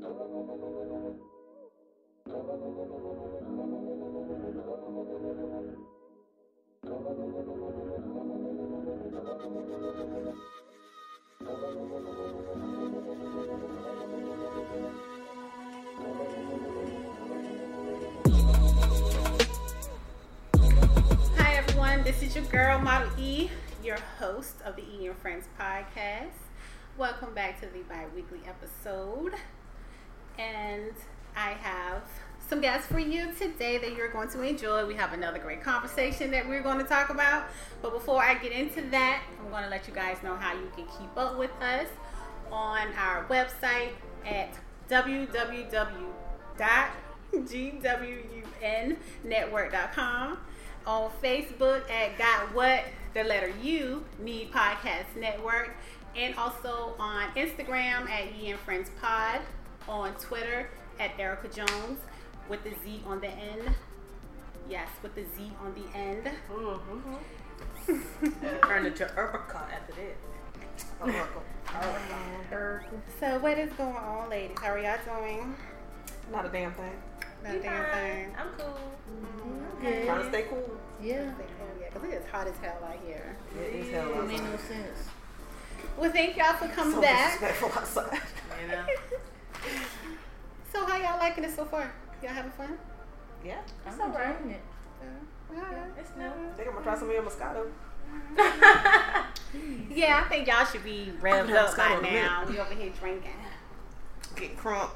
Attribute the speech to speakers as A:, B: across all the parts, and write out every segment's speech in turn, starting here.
A: Hi everyone, this is your girl Model E, your host of the E and Friends podcast. Welcome back to the bi-weekly episode. And I have some guests for you today that you're going to enjoy. We have another great conversation that we're going to talk about. But before I get into that, I'm going to let you guys know how you can keep up with us on our website at www.gwunnetwork.com on Facebook at Got What the letter U Need Podcast Network, and also on Instagram at Ye and Friends Pod, on Twitter at Erica Jones with the Z on the end. Yes, with the Z on the end. Mm-hmm.
B: Turn it to Erica after that.
A: So what is going on, ladies? How are y'all doing?
C: Not a damn thing.
A: Not a damn thing.
B: I'm cool. Mm-hmm.
A: Good.
C: Trying to stay cool.
D: Yeah.
A: Yeah, 'cause it is hot as hell out here.
C: It is hell
D: It made no sense.
A: Well, thank y'all for coming
C: So
A: back.
C: disrespectful outside.
B: You know?
A: So how y'all liking it so far? Y'all having fun?
C: Yeah.
D: I'm
B: all right.
D: enjoying it.
B: It's new.
C: I think I'm gonna try some of your Moscato.
A: Yeah, I think y'all should be revved
C: gonna
A: up by
C: Moscato in
A: now.
C: minute.
A: We over here drinking.
C: Get crump.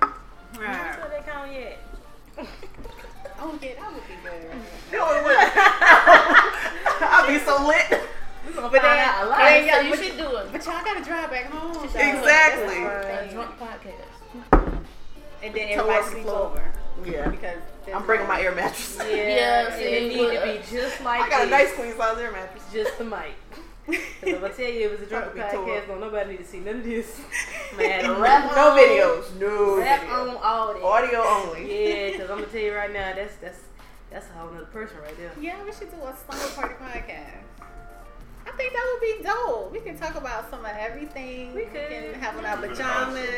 B: That's what they call it.
A: Oh yeah, that would be good.
C: No, it wouldn't. I'll be so lit.
B: We're gonna
A: But
B: find
A: then-
B: out a lot.
A: then
D: So
A: y'all- but-
D: should do it.
A: But y'all gotta drive back home. though.
C: Exactly.
A: That's
D: A
A: right.
D: drunk podcast.
A: And then everybody
C: up the
A: sleep
C: floor.
A: over
C: Yeah.
A: because
C: I'm bringing my air mattress.
B: Yeah,
D: Yeah,
B: and it need to be just like
C: I got a nice queen size air mattress.
B: Just the mic. Cause I'm gonna tell you, it was a drunk
C: That would be
B: podcast. Don't nobody need to see none of this. Man,
C: no
B: on,
C: videos. No
B: Rap
C: video.
B: on all that.
C: Audio only.
B: Yeah, because I'm gonna tell you right now, that's that's that's a whole nother person right there.
A: Yeah, we should do a slumber party podcast. I think that would be dope. We can talk about some of everything.
B: We could.
A: can have on our pajamas.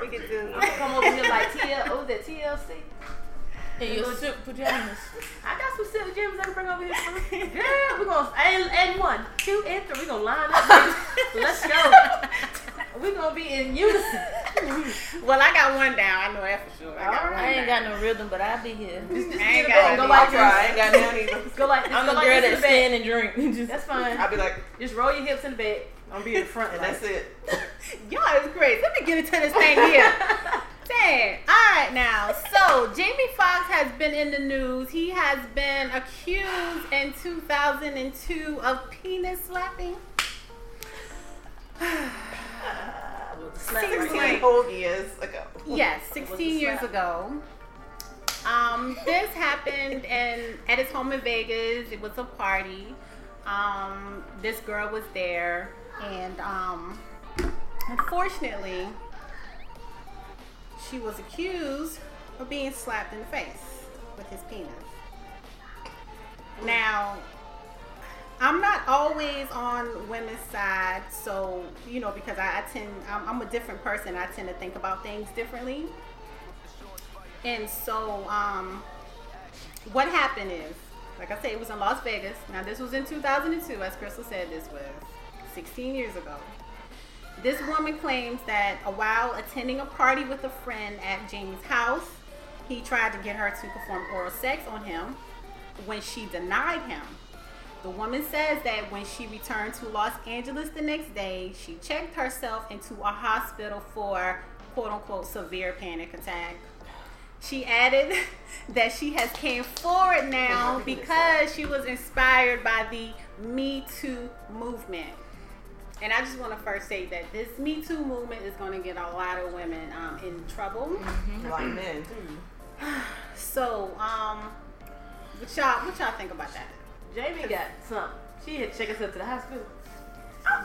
A: We can do.
B: I'm come over here like TL. Oh, that TLC.
D: And your silk pajamas.
B: I got some silk gems I can bring over here. For. Girl, we're gonna and, and one, two, and three. We're gonna line up. Let's go. We're gonna be in unison.
A: Well, I got one down. I know that for sure. I got
B: Alright.
A: one
D: I ain't
A: down.
D: got no rhythm, but I'll be here.
B: Just, just
A: I ain't got no
B: go like
C: I'll. I ain't got none either.
B: Go like this.
D: I'm
B: go
D: the
B: like
D: girl
B: this
D: that stand and drink. Just
B: That's fine.
C: I'll be like,
B: Just roll your hips in the bed. I'm be in the front.
C: and
B: like.
C: that's it.
A: Y'all is great. Let me get into this thing here. Dang. All right, now. So, Jamie Foxx has been in the news. He has been accused in 2002 of penis slapping.
B: With the slap right
A: Seems
B: here.
A: like-
C: 16 whole years ago.
A: Yes, 16 years ago. Um, this happened in at his home in Vegas. It was a party. Um, this girl was there, and um, unfortunately, she was accused of being slapped in the face with his penis. Now, I'm not always on women's side, so you know because I, I tend I'm, I'm a different person. I tend to think about things differently, and so um, what happened is, like I said, it was in Las Vegas. Now this was in 2002, as Crystal said. This was 16 years ago. This woman claims that while attending a party with a friend at Jamie's house, he tried to get her to perform oral sex on him. When she denied him, the woman says that when she returned to Los Angeles the next day, she checked herself into a hospital for quote unquote severe panic attack. She added that she has came forward now because she was inspired by the Me Too movement. And I just want to first say that this Me Too movement is going to get a lot of women um, in trouble.
C: Like men. Too.
A: So, um, what y'all, what y'all think about that?
B: Jamie got something. She had to check herself to the hospital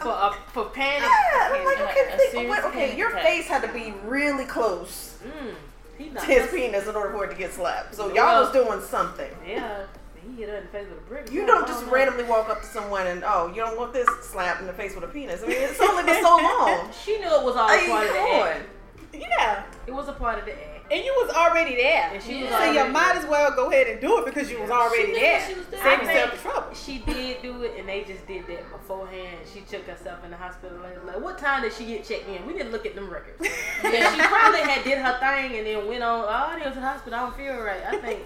B: for uh, for panic.
C: Yeah, I'm like,
D: A-
C: okay,
D: a
C: think,
D: serious
C: wait, okay, your
D: attack.
C: face had to be really close
B: Mm, he
C: to his penis in order for it to get slapped. So y'all was doing something.
B: Yeah, he hit her in the face with a brick.
C: You
B: Oh,
C: don't just randomly walk up to someone and oh, you don't want this slap in the face with a penis. I mean, it's only been so long.
B: She knew it was all
C: Are you
B: part of the
C: going?
B: act.
A: Yeah,
B: It was a part of the act.
A: And you was already there.
B: And she was
A: so you might as well go ahead and do it because you was already
D: She
A: there.
D: she was there.
A: Save yourself the trouble.
B: She did do it, and they just did that beforehand. She took herself in the hospital. Like, like, what time did she get checked in? We didn't look at them records. yeah, she probably had did her thing and then went on. Oh, I didn't go to the hospital. I don't feel right. I think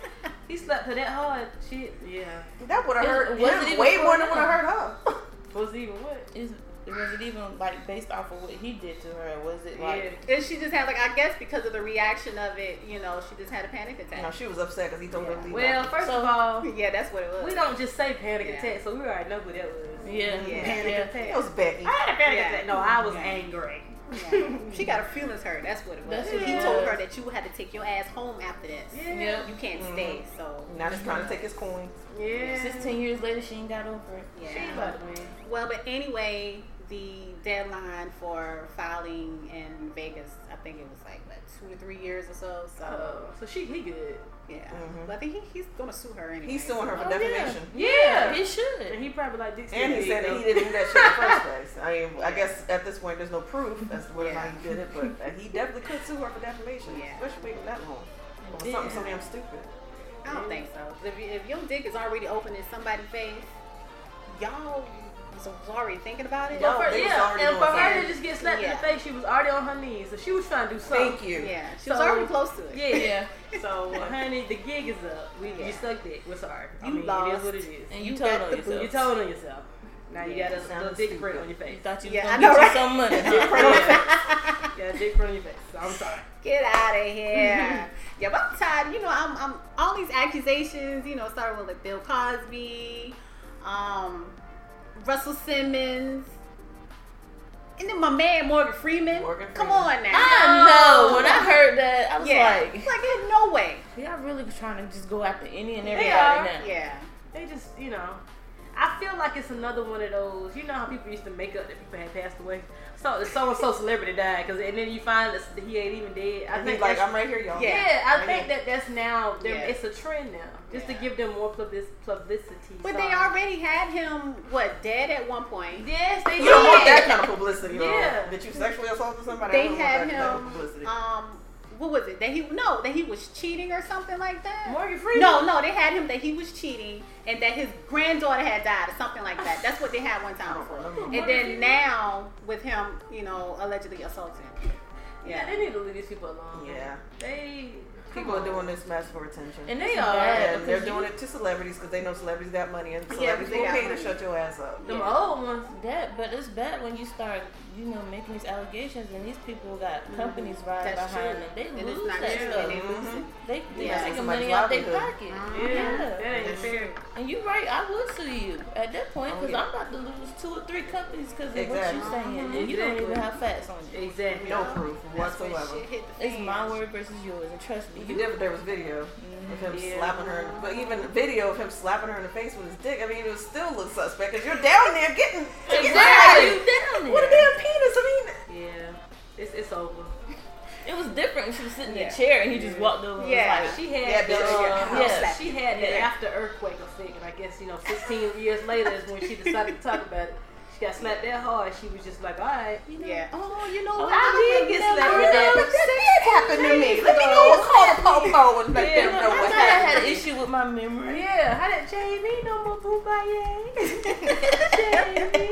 B: he slept her that hard. She, yeah.
C: That would have hurt
D: was
C: him
D: it even
C: way more than
D: him?
C: would have hurt her.
B: Was even what?
D: Is was it even like based off of what he did to her? Was it like
B: Yeah.
A: And she just had like I guess because of the reaction of it, you know, she just had a panic attack.
C: No, she was upset because he told her to leave.
B: Well,
C: out.
B: first
D: So-
B: of all,
A: yeah, that's what it was.
B: we don't just say panic
A: Yeah.
B: attack, so we already know who that was.
D: yeah
A: Yeah.
B: Panic
D: yeah.
B: attack.
C: it was Becky.
B: I had a panic
A: Yeah.
B: attack. No, I was
A: Yeah.
B: angry.
A: Yeah. she got her feelings hurt. That's what it was.
D: That's what
A: he
D: it
A: told her that you had to take your ass home after this.
B: Yeah.
D: Yep.
A: You can't
C: Mhm.
A: stay. So
C: Now she's trying to take his coins.
B: Yeah.
D: Sixteen years later, she ain't got over it.
A: yeah.
B: She about to win.
A: Well, but anyway, the deadline for filing in Vegas, I think it was like what two to three years or so. So
B: Oh, so she he good.
A: yeah,
C: Mhm.
A: but I think he, he's gonna sue her anyway.
C: He's suing her for
D: Oh, yeah.
C: defamation.
B: Yeah.
D: He
B: And
D: should.
B: he probably like Dixie.
C: And he said that he didn't do that shit in the first place. I mean, I guess at this point there's no proof as to whether or not he did it, but uh, he definitely could sue her for defamation,
A: Yeah.
C: especially waiting that long over something so damn stupid.
A: I don't think so. If, you, if your dick is already open in somebody's face, y'all was already thinking about it.
C: Y'all-
B: For-
C: they
B: yeah, and for her to just get slapped in the face, she was already on her knees, so she was trying to do something.
C: Thank you.
A: Yeah, she was already close to it.
B: Yeah.
D: Yeah.
B: So, honey, the gig is up. We
A: Yeah.
B: you sucked it. We're sorry. I
A: You
B: mean,
A: lost.
B: is what it is.
D: And you,
A: You
D: told
A: got
D: on
A: the
D: yourself.
B: You told on yourself. Now you got a
C: sounded
B: little dick print on your
D: You
B: face.
D: thought you was
A: Yeah, I
D: gonna
A: know,
D: get
A: right?
D: some money.
B: Dick
D: huh?
B: print on your face. You got a dick print on your face. So I'm sorry.
A: Get out of here. yeah, but I'm tired. You know, I'm, I'm all these accusations. You know, starting with like Bill Cosby, um, Russell Simmons, and then my man Morgan Freeman.
C: Morgan
A: Come
C: Freeman.
A: on now.
D: I know. When I heard that, I was
A: yeah,
D: like,
A: like there's no way.
D: y'all really trying to just go after any and
B: They
D: everybody
B: are.
D: now.
A: Yeah.
B: They just, you know, I feel like it's another one of those. You know how people used to make up that people had passed away. So so and so celebrity died, cause and then you find that he ain't even dead. I
C: And
B: think
C: he's like, I'm right here, y'all.
A: Yeah.
B: Yeah, I
C: Right
B: think
C: here.
B: that that's now.
A: Yeah.
B: It's a trend now, just
A: Yeah.
B: to give them more publicity.
A: But
B: So-
A: they already had him what dead at one point.
B: Yes, they did.
C: You don't want that kind of publicity, though.
B: Yeah.
C: That you sexually assaulted somebody.
A: They had
C: that kind of
A: him. Um, what was it? That he no, that he was cheating or something like that.
B: Morgan Freeman.
A: No, no, they had him that he was cheating and that his granddaughter had died or something like that. That's what they had one time before. And
B: Morgan
A: then
B: Freeman?
A: now with him, you know, allegedly assaulting.
B: Yeah, they need to leave these people alone.
C: Yeah.
B: They
C: People are doing this mess for attention.
D: And
B: They are,
C: and they're doing it to celebrities because they know celebrities got money and celebrities
A: they
C: will pay to shut your ass up.
B: The
A: Yeah.
B: old ones.
D: That, but it's bad when you start, you know, making these allegations and these people got mm-hmm. companies riding
A: That's
D: behind
A: true.
D: them. They
A: And
D: lose that
A: true.
D: stuff.
A: And they lose.
D: They they
A: Yeah.
D: taking money out their
C: livelihood.
D: pocket.
B: Yeah,
D: Yeah.
B: that ain't fair.
A: true.
D: And you're right, I would sue you at that point
C: Oh,
D: because
C: yeah.
D: I'm about to lose two or three companies because of what you're saying, and you don't even have facts on it.
B: Exactly.
C: No proof
A: That's when
C: whatsoever.
A: shit hit the
D: It's
A: fan.
D: my word versus yours, and trust me,
C: You
D: you
C: did, there was video of mm-hmm. him
B: Yeah.
C: slapping her, but even the video of him slapping her in the face with his dick. I mean, it was still look suspect because you're down there getting
D: exactly
C: Right.
D: you down
C: What a damn penis! I mean,
B: Yeah, it's it's over.
D: It was different when she was sitting in
A: Yeah.
D: a chair and he just walked over. and
A: Yeah.
D: was like,
B: She had
C: Yeah,
B: the, uh,
C: yeah.
D: Yeah.
B: she had the
C: Yeah.
B: after earthquake effect, and I guess you know, 16 years later is when she decided to talk about it. She got slapped that hard. She was just like, all right, you know,
A: Yeah.
B: oh, you know
D: Oh,
B: what?
D: I
B: I did get slapped that.
C: but that did happen to me. Let me go call the popo and let
B: Yeah,
C: them know
D: I
C: what
D: thought I had an issue with my memory.
B: Yeah, how did Jamie no more Boobaye? Jamie,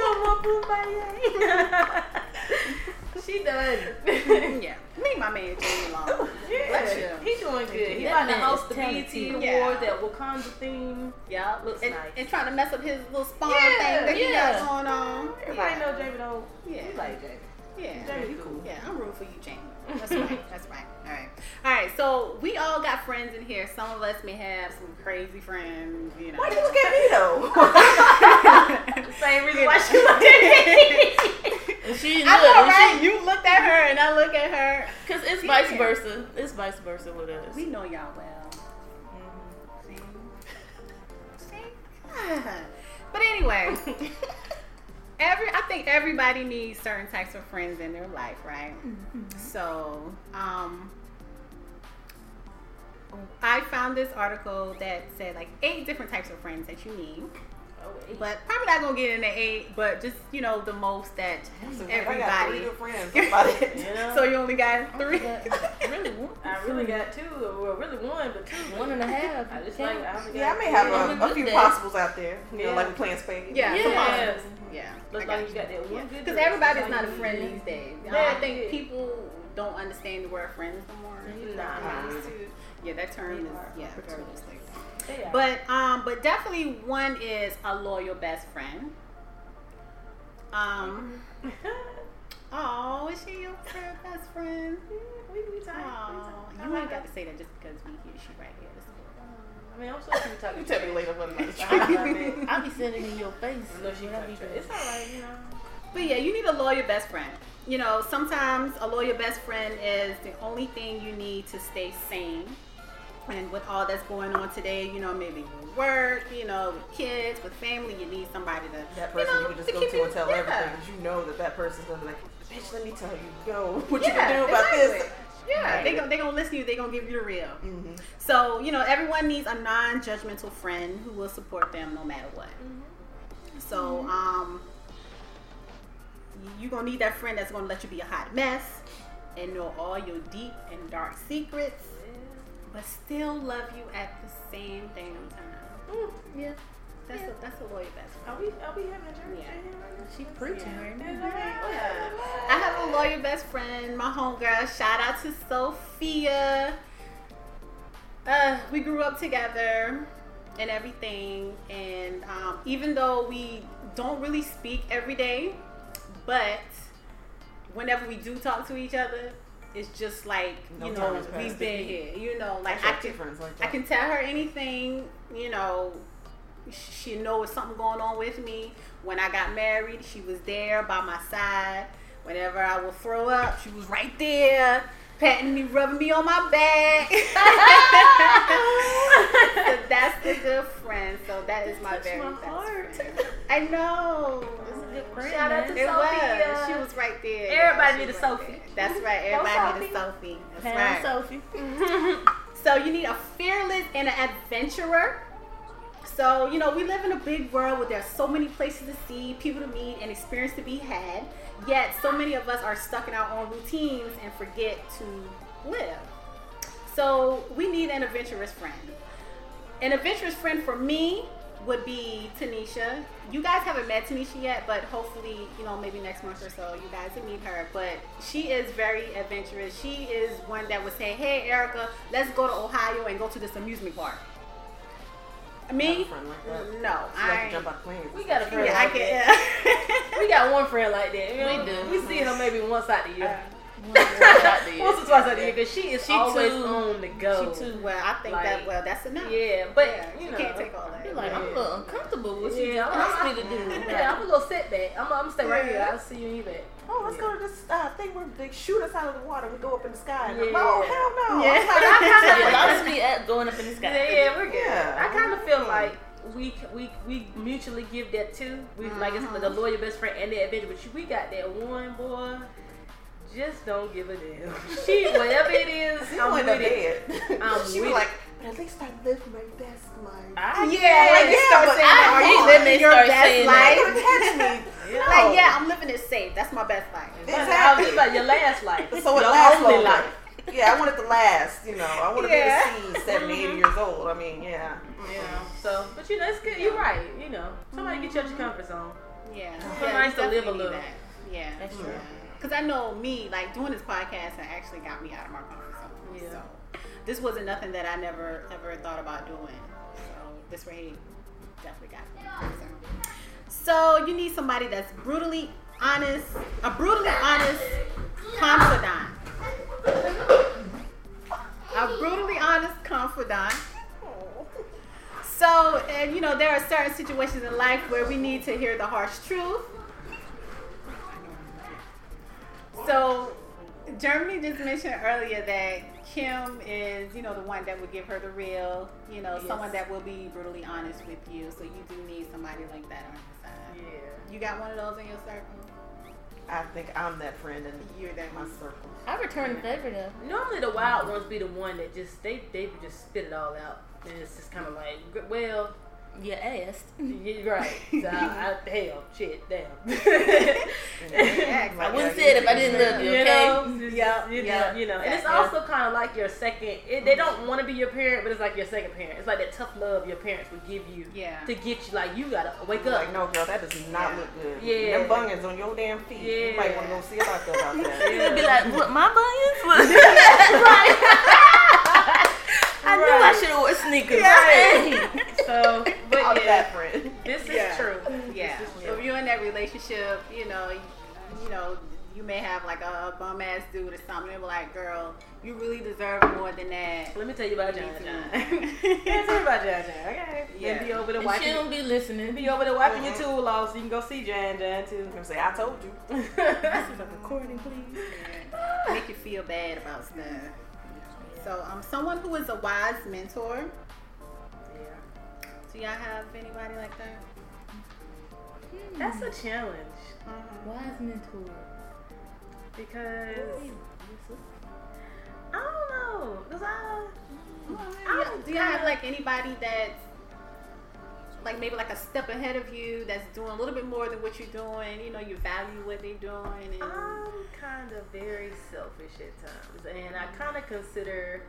B: no more Boobaye. she done.
A: Yeah. Me, my man Jamie Long.
B: Oh, yeah,
A: Bless
B: he doing good. He
D: That
B: about to host the BET
D: talented.
B: Award,
A: Yeah.
B: that Wakanda theme.
A: Yeah.
B: Looks
A: and,
B: nice.
A: and trying to mess up his little spawn
B: Yeah,
A: thing that he got going on.
B: Everybody
A: yeah.
B: know Jamie don't.
A: Yeah.
B: He like Jamie.
A: Yeah.
B: Jamie cool.
A: Yeah, I'm rooting for you, Jamie. That's right. That's right. All right. All right. So we all got friends in here. Some of us may have some crazy friends. You know.
C: Why do you look at me though?
B: The same reason why she looked at me.
D: And she
A: I know,
D: look, and
A: right? You looked at her, and I look at her.
D: cause it's vice
A: Yeah.
D: versa. It's vice versa with us.
A: We know y'all well. Mm-hmm. See? See? But anyway, every I think everybody needs certain types of friends in their life, right? So, um, I found this article that said like eight different types of friends that you need.
B: Oh,
A: but probably not gonna get in the eight. But just you know the most that
C: So if I got three
A: everybody.
C: good friends. That's about it.
B: you?
A: So you only got three.
D: But really, one,
B: I really got two, well, really one, but two.
D: one and a half.
B: I just
D: Yeah.
B: like, I
C: Yeah, I may have
B: three.
C: A,
D: a
C: a few
D: day.
C: possibles out there. You know, like we playing spades.
A: Yeah,
D: Yeah.
B: Yeah.
A: Yeah,
B: Looks like you got that one good
A: Because everybody's
B: That's
A: not a friend
B: need.
A: these days. I
B: Yeah.
A: don't think people don't understand the word friends no more.
B: Nah.
A: They used to- Yeah, that term is yeah very loosely.
B: They are.
A: But um, but definitely one is a loyal best friend. Um, oh, is she your best friend?
B: we we tight.
A: Oh,
B: we tight.
A: you ain't got to say that just because we here. She right here.
B: I mean, I'm sure she talking.
C: You tell me later when I'm
B: I
D: I'll be sitting in your face.
B: know she
D: when be
B: It's all right, you know.
A: But yeah, you need a loyal best friend. You know, sometimes a loyal best friend is the only thing you need to stay sane. And with all that's going on today, you know, maybe with work, you know, with kids, with family, you need somebody to
C: That person
A: you,
C: you,
A: know,
C: can just
A: to
C: go to
A: you-
C: and tell
A: yeah.
C: everything because you know that that person's gonna be like, bitch, let me tell you, yo, What you
A: Yeah,
C: can do about
A: exactly.
C: this?
A: Yeah,
C: Right.
A: they gonna they gonna listen to you. They gonna give you the real.
C: Mm-hmm.
A: So you know, everyone needs a non-judgmental friend who will support them no matter what. So um, you gonna need that friend that's gonna let you be a hot mess and know all your deep and dark secrets, but still love you at the same damn time.
D: Yeah.
A: That's a that's a loyal best friend.
B: Are we are we having a church
A: Yeah.
B: in here right now?
D: She preaching right now.
A: Yeah. I have a lawyer best friend, my homegirl. Shout out to Sophia. Uh, we grew up together and everything, and um, even though we don't really speak every day, but whenever we do talk to each other, it's just like
C: No
A: you know we've been here. You know, like
C: I
A: I
C: have two
A: can
C: like
A: I can tell her anything, you know. She know it's something going on with me. When I got married, she was there by my side. Whenever I would throw up, she was right there, patting me, rubbing me on my back. so that's the good friend. So that is my
D: Touched
A: very
D: my
A: best
D: heart.
A: friend. I know.
D: Good friend.
B: Shout out to
A: It was. She was right there.
B: Everybody
A: She
B: need a
A: right
B: Sophie.
A: there. That's right. Everybody need a Sophie. That's right.
D: Sophie.
A: So you need a fearless and an adventurer. So, you know, we live in a big world where there's so many places to see, people to meet, and experience to be had. Yet so many of us are stuck in our own routines and forget to live. So we need an adventurous friend. An adventurous friend for me would be Tanisha. You guys haven't met Tanisha yet, but hopefully, you know, maybe next month or so, you guys will meet her. But she is very adventurous. She is one that would say, "Hey, Erica, let's go to Ohio and go to this amusement park." Me?
C: Have a friend like. Mm,
A: no,
C: She like
A: I.
C: jump out planes.
B: We got a friend
A: Yeah, I
B: like
A: get.
B: that. We got one friend like that. You
D: We do.
B: We see her maybe once out the year.
D: She
B: Once or twice out the year because she is
D: She
B: always
D: too-
B: on the go.
D: too.
A: Well, I think
B: Like,
A: that. Well, that's enough.
B: Yeah, but
A: Yeah,
B: you
A: you
B: know,
A: can't take all that.
D: You're like, I'm a little uncomfortable with you.
B: Yeah,
D: just
B: I'm-
D: asked me to do.
B: Yeah, I'm a little setback. I'm, I'm gonna stay right here.
A: Yeah.
B: I'll see you in your back.
C: Oh, let's go to this uh, thing where they shoot us out of the water. We go up in the sky. And
B: Yeah.
C: oh, hell no.
A: Yeah.
C: I'm like,
D: Yeah, lost me at going up in the sky.
B: Yeah, yeah, we're good.
C: Yeah.
B: I kind of feel like we we we mutually give that too. We like it's the loyal best friend and the adventure, but we got that one boy. Just don't give a damn. She whatever it is,
C: She
B: I'm with it. I'm
C: she
B: with
C: was like, but at least I live my best life.
B: I
A: Yeah,
B: guess.
A: like you
C: Yeah,
A: start saying,
C: I
A: "Are you living your best life?"
C: Me.
B: Yeah.
A: Like, yeah, I'm living it safe. That's my best life.
B: I was about your last life.
C: So it
B: your
C: lasts
B: only
C: longer.
B: life.
C: Yeah, I want it to last. You know, I want to
A: Yeah.
C: be to see 70, 80 mm-hmm. years old. I mean, yeah.
B: Yeah. so but you know it's good. You're right. You know, somebody get you out your comfort zone. Mm-hmm.
A: Yeah.
B: It's
A: yeah,
B: nice to live a little.
A: that. Yeah.
D: That's true.
A: Because I know me, like doing this podcast, it actually got me out of my comfort zone.
B: Yeah.
A: So this wasn't nothing that I never ever thought about doing. So this here definitely got me. So, so you need somebody that's brutally honest, a brutally honest confidant. A brutally honest confidant. So, and you know, there are certain situations in life where we need to hear the harsh truth. So, Germany just mentioned earlier that Kim is, you know, the one that would give her the real, you know,
B: Yes.
A: someone that will be brutally honest with you. So you do need somebody like that on your side.
B: Yeah.
A: You got one of those in your circle?
C: I think I'm that friend in
A: You're that
C: my circle.
D: I return the favor though.
B: Normally the wild ones be the one that just they they just spit it all out, and it's just kind of like, well,
D: You asked.
B: Yeah, right. So, I, hell, shit, damn.
A: Yeah,
D: I wouldn't say it if I didn't love you,
B: You
D: okay?
B: know,
A: Yeah,
B: you know,
A: yeah.
B: you know, and it's
A: Yeah.
B: also kind of like your second. It, they don't want to be your parent, but it's like your second parent. It's like that tough love your parents would give you
A: Yeah.
B: to get you. Like you gotta wake up.
C: Like, no, girl, that does not
A: Yeah.
C: look good.
B: Yeah.
C: Them bunions on your damn feet. Yeah. You might want to go see a doctor about that.
B: Yeah.
D: Be like, what, my bunions? I knew I should have worn sneakers.
B: Right. So, but
C: All
B: yeah,
C: that friend.
B: this is
A: Yeah.
B: true.
A: Yeah.
B: This is
A: So if you're in that relationship, you know, you, you know, you may have like a bum ass dude or something. They're like, girl, you really deserve more than that.
B: Let me tell you about
A: You
B: John John. Let me tell you about John John. Okay.
A: Yeah.
B: Yeah. Be over there
D: And she don't be listening.
B: Be over there wiping your
C: Mhm.
B: tool off so you can go see John John too.
C: I'm say, I told you.
D: This is a recording, please.
A: Yeah. Make you feel bad about stuff. So, um, someone who is a wise mentor.
B: yeah.
A: Do y'all have anybody like that?
B: That's a challenge
A: Mhm.
D: Wise mentor.
B: because I don't know. Cause I,
A: I don't- do y'all have like anybody that's like maybe like a step ahead of you that's doing a little bit more than what you're doing? You know, you value what they're doing, and
B: I'm kind of very selfish at times, and I kind of consider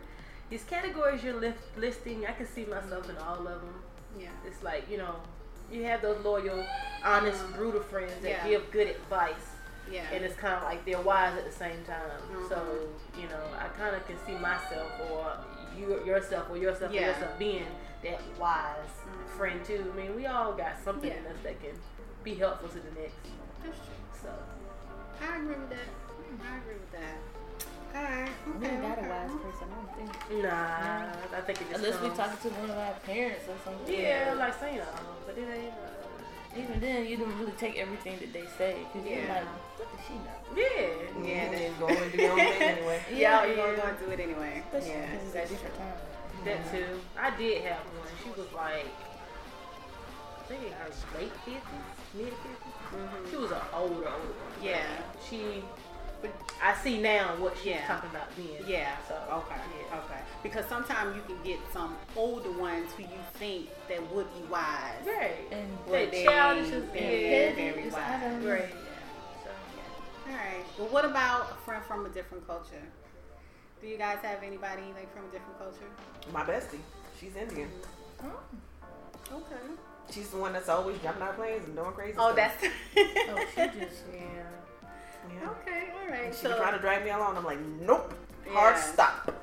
B: these categories you're list, listing. I can see myself in all of them.
A: yeah,
B: It's like you know, you have those loyal, honest,
A: Mhm.
B: brutal friends that
A: Yeah.
B: give good advice.
A: yeah,
B: and it's kind of like they're wise at the same time.
A: Mhm.
B: So you know, I kind of can see myself or you yourself or yourself
A: Yeah.
B: or yourself being that wise
A: Mhm.
B: friend too. I mean, we all got something in us that can be helpful to the next.
A: that's true.
B: So
A: I agree with that. I agree with that. All right,
D: We
A: okay,
D: ain't got a wise person, I don't think.
B: nah, I think it just
D: Unless we
B: comes-
D: talking to one of our parents or something.
B: Yeah, like saying, uh, but it ain't. Uh,
D: Even then, you don't really take everything that they say because you're
A: Yeah.
D: like, what does she know?
B: yeah,
A: Yeah,
C: and
A: that-
C: then go and do your own thing anyway.
A: Yeah, you're
B: Yeah.
A: gonna go and do it anyway.
D: Especially
A: Yeah,
D: because it's a
A: that's
D: different
A: true.
D: time.
B: That too. I did have one. She was like, I think in her late fifties, mid 50s She was an older, older one.
A: Mm-hmm. Yeah.
B: She, but I see now what she's
A: Yeah.
B: talking about then.
A: Yeah.
B: So
A: Okay.
B: Yeah.
A: Okay. Because sometimes you can get some older ones who you think that would be wise.
B: Right.
D: And
B: They
A: But they-
B: childish as
A: they're
B: hell.
A: very
D: It's
A: wise.
D: out of-
B: Right. So
A: All right. Well, what about a friend from a different culture? Do you guys have anybody like from a different culture?
C: My bestie, she's Indian.
D: Oh,
A: Okay.
C: She's the one that's always jumping out planes and doing crazy
A: Oh,
C: stuff.
A: that's.
D: oh, she just.
B: yeah.
C: yeah.
A: okay. All right.
C: She was trying to drag me along. I'm like, nope.
A: Yeah.
C: Hard stop.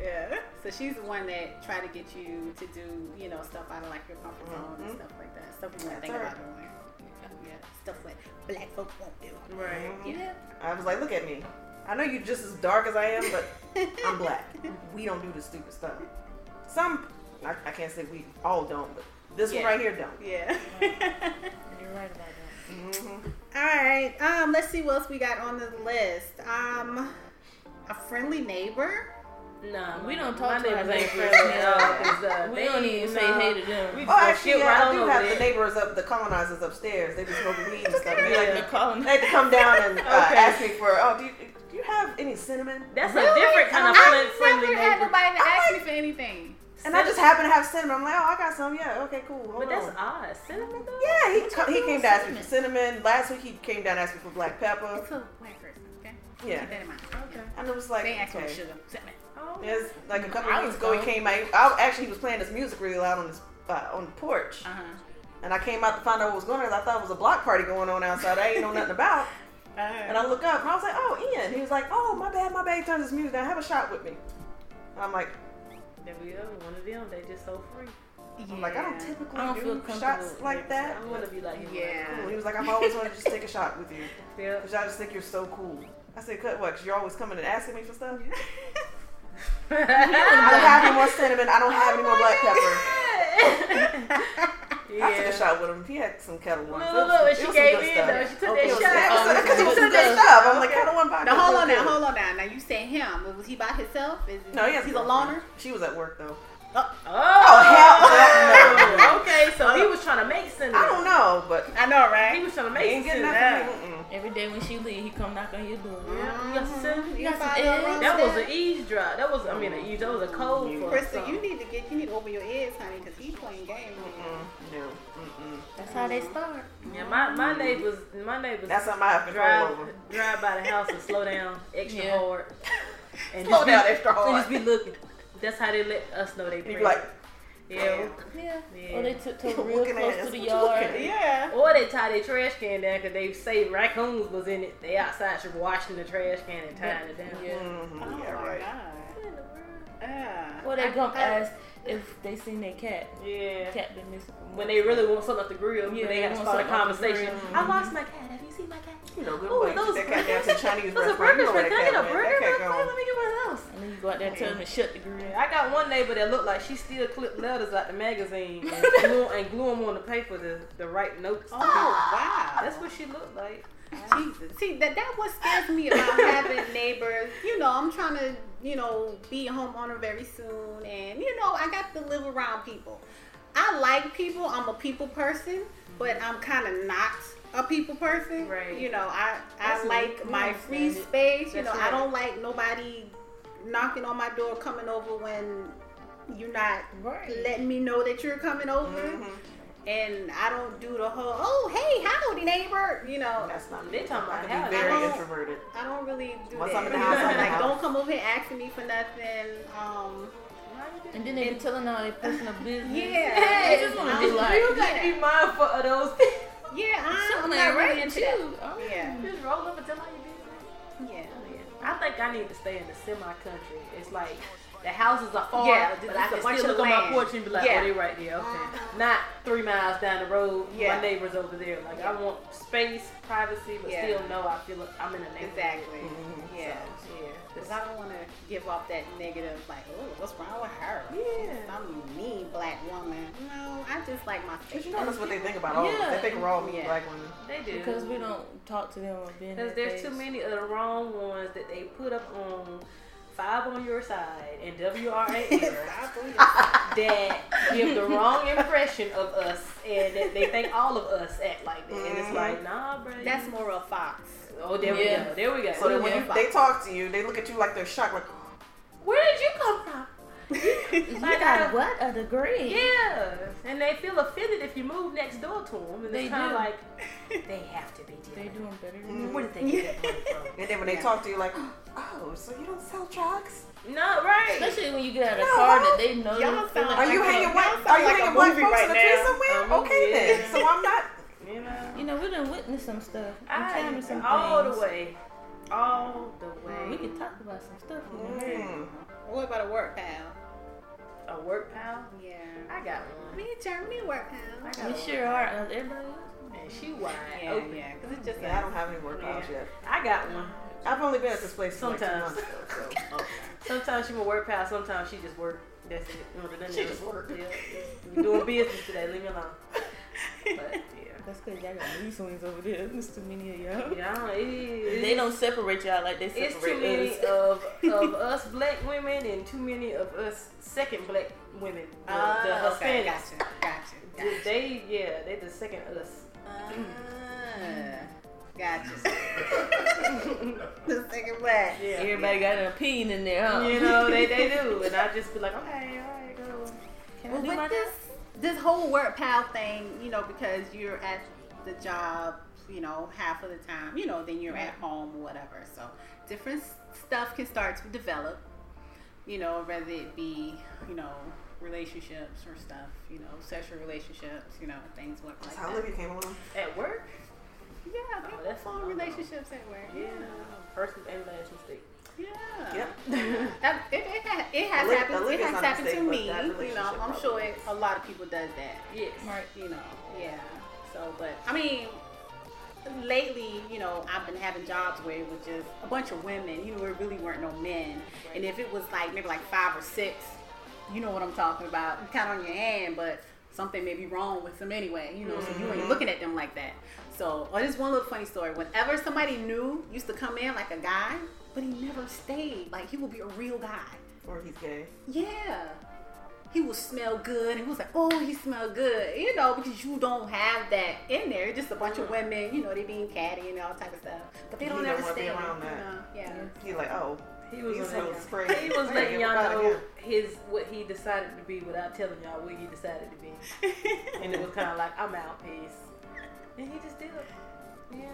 A: Yeah. So she's the one that try to get you to do, you know, stuff out of like your comfort zone and
C: Mhm.
A: stuff like that. Stuff you wouldn't think
C: her.
A: about doing. Yeah. Stuff like black folk won't do.
B: Right.
C: Mhm.
A: Yeah.
C: I was like, look at me. I know you're just as dark as I am, but I'm black. We don't do the stupid stuff. Some, I, I can't say we all don't, but this
A: Yeah.
C: one right here don't.
A: Yeah.
D: You're right about that.
C: Mm-hmm.
A: All right. Um, let's see what else we got on the list. Um, a friendly neighbor.
B: No,
D: We don't talk to our
B: neighbors ain't friendly at all. 'cause, uh,
D: We
B: they
D: don't even say
B: nah,
D: hey to them.
B: We
C: Oh, actually,
B: skip
C: yeah,
B: right
C: I do
B: over
C: have
B: there.
C: the neighbors up, the colonizers upstairs. They be smoking weed and stuff. They
B: Yeah.
C: like,
D: The colony.
C: they like to come down and uh,
B: Okay.
C: ask me for, oh, do you, do you have any cinnamon?
B: That's
A: Really?
B: a different kind of
A: I've
B: friend, friendly
A: never had
B: neighbor.
A: nobody to ask me for anything.
C: And I just happen to have cinnamon. I'm like, oh, I got some. Yeah, okay, cool. Hold
B: But that's odd. Cinnamon though?
C: Yeah, he, co- he came to ask me for cinnamon. Last week he came down and asked me for black pepper.
A: It's a white person, okay?
C: Yeah.
A: Keep that in mind.
B: Okay.
C: And it was like,
A: They ain't ask
C: okay.
A: for sugar. Cinnamon.
B: Oh.
C: Yes, like a couple
D: I
C: of weeks ago, he came out. I, actually, he was playing this music really loud on his uh, on the porch,
A: Uh huh.
C: and I came out to find out what was going on. I thought it was a block party going on outside. I ain't know nothing about. Uh-huh. And I look up, and I was like, "Oh, Ian." He was like, "Oh, my bad, my bad." He turns his music down. Have a shot with me. And I'm like,
B: There we go. One of them. They just so free.
C: I'm like, I don't typically
D: I don't
C: do
D: comfortable
C: shots
D: with
C: like that.
B: I want to be like him.
A: Yeah.
C: Cool. He was like, I've always wanted to just take a shot with you.
B: Yeah.
C: Cause I just think you're so cool. I said, cut what? Cause you're always coming and asking me for stuff. I don't have any more cinnamon. I don't have any more oh black pepper. I took a shot with him. He had some Ketel
B: Look,
C: ones.
B: look,
C: It
B: look,
C: was-
B: she
C: it was
B: gave
C: some
B: in,
C: stuff.
B: though. She took
C: It
B: that
C: was-
B: shot.
C: yeah,
D: Oh,
C: Because it was
D: she took
C: good oh,
D: that
C: stuff. I'm like, Ketel One vodka.
A: Now hold on now, hold on now. Now you said him. Was he by himself? Is
C: No, he has
A: he's a
C: girlfriend.
A: loner.
C: She was at work though.
B: Oh, oh
C: hell no.
B: Okay, so he uh, was trying to make cinnamon.
C: I don't know, but
A: I know, right?
B: He was trying to
C: he
B: make
C: ain't getting
B: cinnamon.
C: nothing. from me. Mm-mm.
D: Every day when she leave, he come knock on your door.
B: Yeah, you got some sense?
A: You
D: got some eggs?
B: That was an eavesdrop. That was, I mean, an eaves. That was a code for
A: Krista, you need to get, you need to open your ears, honey, because he's playing games.
C: Mm, no. Mm-mm.
D: That's how they start.
B: Yeah, my my neighbors, my neighbors
C: That's something I have control
B: drive
C: over.
B: drive by the house and slow down extra
D: Yeah.
B: hard. And
C: Slow
B: just
C: down
B: be,
C: extra
B: and
C: hard.
B: just be looking. That's how they let us know they
C: You be like,
B: yeah.
D: Yeah.
B: Yeah.
D: Or they tiptoe real close
C: at
D: to the
C: What you looking
D: yard.
A: Yeah.
B: Or they tie their trash can down because they say raccoons was in it. They outside just washing the trash can and tying it down.
D: Yeah.
C: mm-hmm,
A: Oh
C: yeah,
A: my
C: right.
A: God. Yeah.
D: Or they
A: I-
D: gonna
A: I-
D: ask if they seen their cat.
B: Yeah.
D: Cat been missing.
B: When they really want something off the grill,
D: Yeah,
B: they
D: they
B: have to start a
D: something off the
B: conversation. I lost my cat. Have you seen my cat?
C: You know, good
B: Ooh,
C: boy.
B: those
C: Get that cat down to Chinese
B: Those are
C: restaurant. You
B: burgers.
C: know where
B: Can
C: that
B: I get a
C: cat went.
B: burger?
C: That cat
B: real quick? Let me get one of those.
D: And then you go out there and tell them to mm. shut the grill.
B: I got one neighbor that looked like she still clipped letters out the magazine and glue, and glue them on the paper to, to write notes.
A: Oh wow.
B: That's what she looked like.
A: Jesus. See that that what scares me about having neighbors. You know, I'm trying to, you know, be a homeowner very soon and you know, I got to live around people. I like people, I'm a people person, but I'm kinda not a people person.
B: Right.
A: You know, I I like my free space. You
B: That's
A: know, I don't like nobody knocking on my door, coming over when you're not
D: Right.
A: letting me know that you're coming over.
C: Mhm.
A: And I don't do the whole, oh hey, howdy neighbor, you know.
C: That's not
B: They
C: me.
B: talking
C: I
B: about
C: can be very
A: I
C: introverted.
A: I don't really do
C: Once
A: that.
C: I'm in the house, I'm in the
A: like, don't come over here asking me for nothing. Um,
D: And then they be telling all their personal business.
A: yeah,
D: They just want to be like,
B: you got to be mindful of those people.
A: yeah, I, I'm not
D: ain't
A: really
D: right
A: into
D: too.
A: that.
D: Oh.
A: Yeah,
B: Just roll up and tell all your business.
A: Yeah, yeah.
B: I think I need to stay in the semi-country. It's like the houses are far,
A: Yeah,
B: but
A: I
B: I
A: a
B: can
A: bunch
B: still
A: of
B: look on my porch and be like,
A: Yeah.
B: oh, they right there. Okay.
A: Mhm.
B: Not three miles down the road.
A: Yeah.
B: My neighbor's over there. Like I want space, privacy, but
A: Yeah.
B: still know I feel like I'm in a neighborhood.
A: Exactly.
C: Mhm.
A: Yeah.
B: So, yeah.
A: Because I don't want to give off that negative, like, oh, what's wrong with her?
B: Yeah.
A: Some mean black woman. No, I just like my
C: But
A: space.
C: you know that's what they think about all of us.
D: Yeah.
C: They think we're all mean
A: Yeah.
C: black women.
B: They do.
D: Because we don't talk to them or be in
B: Because
D: their
B: there's too many of the wrong ones that they put up on Five on Your Side and WRAL that give the wrong impression of us and that they think all of us act like that. And it's like, mm-hmm. nah, bro.
A: That's more of Fox.
B: Oh, there we go. There we go.
C: So that when you, they talk to you, they look at you like they're shocked, like,
B: Where did you come from?
D: You
B: Like,
D: got
B: I-
D: what? A degree?
B: Yeah, and they feel offended if you move next door to them, and
D: They
B: it's kind of
D: do.
B: like they have to be
D: They
B: different.
D: doing better than
B: Where did they get that money from?
C: and then when they talk to you, like, oh, so you don't sell drugs?
B: Not right.
D: Especially when you get out of a
C: No.
D: car that they know
A: Y'all sound
D: like
C: Are you
A: like
C: hanging
A: a-
C: white? Are you
A: like
C: hanging white
A: movie
C: folks
A: right
C: in the tree
A: now.
C: somewhere?
B: A movie,
C: okay then. So I'm not.
B: You know,
D: You know, we done witnessed some stuff.
B: I
D: encountered some
B: all
D: things.
B: the way, all the way.
D: We can talk about some stuff. in there.
C: Mm.
A: What about a work pal?
B: A work pal.
A: Yeah.
B: I got one,
A: Me too. Me work pal.
B: got
D: We sure are. As everybody
B: and she wide
A: Yeah,
B: open.
A: yeah. Because it's just
C: Yeah, I don't have any work pals
B: Yeah.
C: yet.
B: I got one.
C: I've only been at this place for like two
B: Sometimes.
C: months though, so. okay.
B: Sometimes she my work pal. Sometimes she just work. That's it. You know,
C: She just work.
B: Yeah. We doing business today. Leave me alone. But yeah.
D: That's because y'all got mood swings over there. There's too many of y'all.
B: Yeah, it is.
D: They don't separate y'all like they separate
B: It's too many
D: us.
B: of of us black women and too many of us second black women. The,
A: Ah,
B: the
A: okay. Gotcha. Gotcha.
B: They-
A: Gotcha.
B: They yeah, they the second us.
A: Ah, gotcha. the second black.
B: Yeah.
D: Everybody got an opinion in there, huh?
B: You know, they, they do. And I just be like, okay, all right, go. Can
A: Well,
B: I do
A: with
B: my
A: this this whole work pal thing, you know, because you're at the job, you know, half of the time, you know, then you're at home or whatever. So different stuff can start to develop, you know, whether it be, you know, relationships or stuff, you know, sexual relationships, you know, things like
C: That's
A: that.
C: how Olivia came along.
B: At work?
A: Yeah,
B: Oh, that's
A: form relationships at work.
B: Yeah.
A: Yeah.
B: First and last mistake.
A: Yeah.
C: Yep.
A: That, it, it, ha- it has
C: Olivia-
A: happened. It
C: Olivia's
A: has happened to me. You know, I'm
C: probably
A: sure it, a lot of people does that.
B: Yes.
D: Right.
A: You know, yeah. So, but I mean, lately, you know, I've been having jobs where it was just a bunch of women. You know, there really weren't no men. And if it was like maybe like five or six, you know what I'm talking about. You count on your hand, but something may be wrong with them anyway. You know, so you ain't mm-hmm. looking at them like that. So, oh, this one little funny story. Whenever somebody new used to come in like a guy, but he never stayed. Like he would be a real guy.
C: Or he's gay.
A: Yeah. He will smell good, and he was like, "Oh, he smelled good," you know, because you don't have that in there. Just a bunch of women, you know, they being catty and all type of stuff, but they
C: He
A: don't
C: don't
A: ever
C: wanna
A: stay
C: around
A: you
C: that.
A: know, Yeah.
C: He like, oh,
B: He was,
C: He's
B: letting-
C: so sprayed.
B: he was letting y'all know his what he decided to be without telling y'all what he decided to be, and it was kind of like I'm out, peace, and he just did it. Yeah,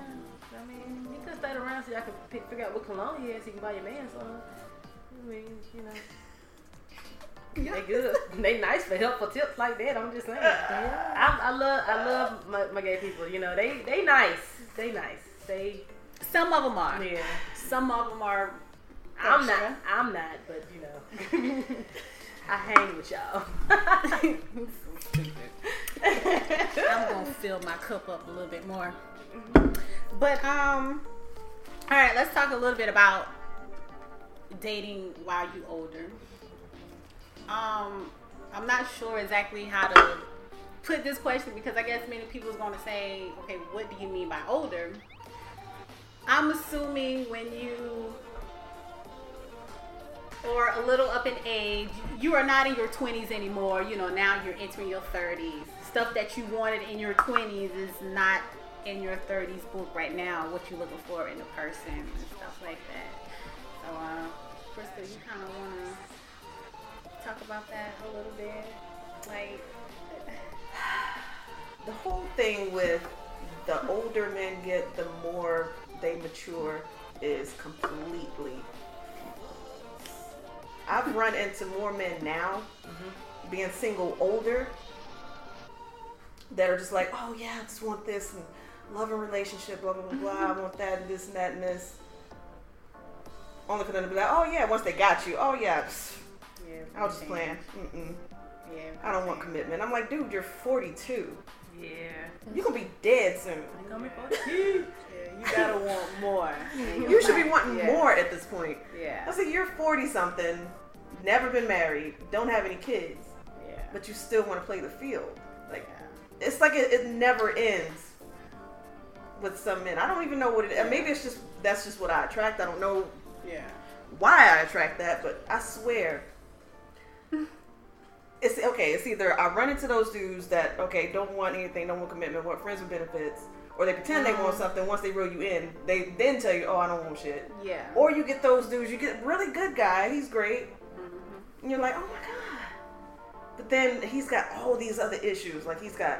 B: I mean, he could stay around so y'all could pick, figure out what cologne he has. So he can buy your man some. I mean, you know. They good. They nice for helpful tips like that. I'm just saying. I, I love I love my, my gay people. You know, they they nice. They nice. They
A: Some of them are.
B: yeah.
A: Some of them are.
B: I'm not. I'm not. But you know, I hang with y'all.
A: I'm gonna fill my cup up a little bit more. But um, all right, let's talk a little bit about dating while you older. Um, I'm not sure exactly how to put this question because I guess many people's gonna say, okay, what do you mean by older? I'm assuming when you or a little up in age, you are not in your 20s anymore. You know, now you're entering your 30s. Stuff that you wanted in your 20s is not in your 30s book right now. What you're looking for in a person and stuff like that. So, uh, Krista, you kind of want to talk about that a little bit, like.
C: the whole thing with the older men get, the more they mature is completely. I've run into more men now, mm-hmm. being single older, that are just like, oh yeah, I just want this and loving relationship, blah blah blah blah. I mm-hmm. want that and this and that and this. Only for them to be like, oh yeah, once they got you, oh yeah, pfft,
A: Yeah,
C: I was just playing. Mm-mm.
A: Yeah,
C: I don't want commitment. I'm like, dude, you're 42.
B: Yeah.
C: You gonna be dead soon.
B: Coming for you.
A: Yeah, you gotta want more.
C: You should be wanting
A: Yeah.
C: more at this point. Yeah. I
A: Yeah,
C: was like, you're 40 something, never been married, don't have any kids,
A: yeah,
C: but you still want to play the field. Like,
A: yeah.
C: it's like it, it never ends with some men. I don't even know what it. and Maybe it's just that's just what I attract. I don't know
A: yeah.
C: why I attract that, but I swear. Okay. It's either I run into those dudes that okay don't want anything, don't want commitment, want friends with benefits, or they pretend they
A: Uh-huh.
C: want something. Once they reel you in, they then tell you, "Oh, I don't want shit."
A: Yeah.
C: Or you get those dudes. You get really good guy. He's great,
A: Mm-hmm.
C: and you're like, "Oh my god," but then he's got all these other issues. Like he's got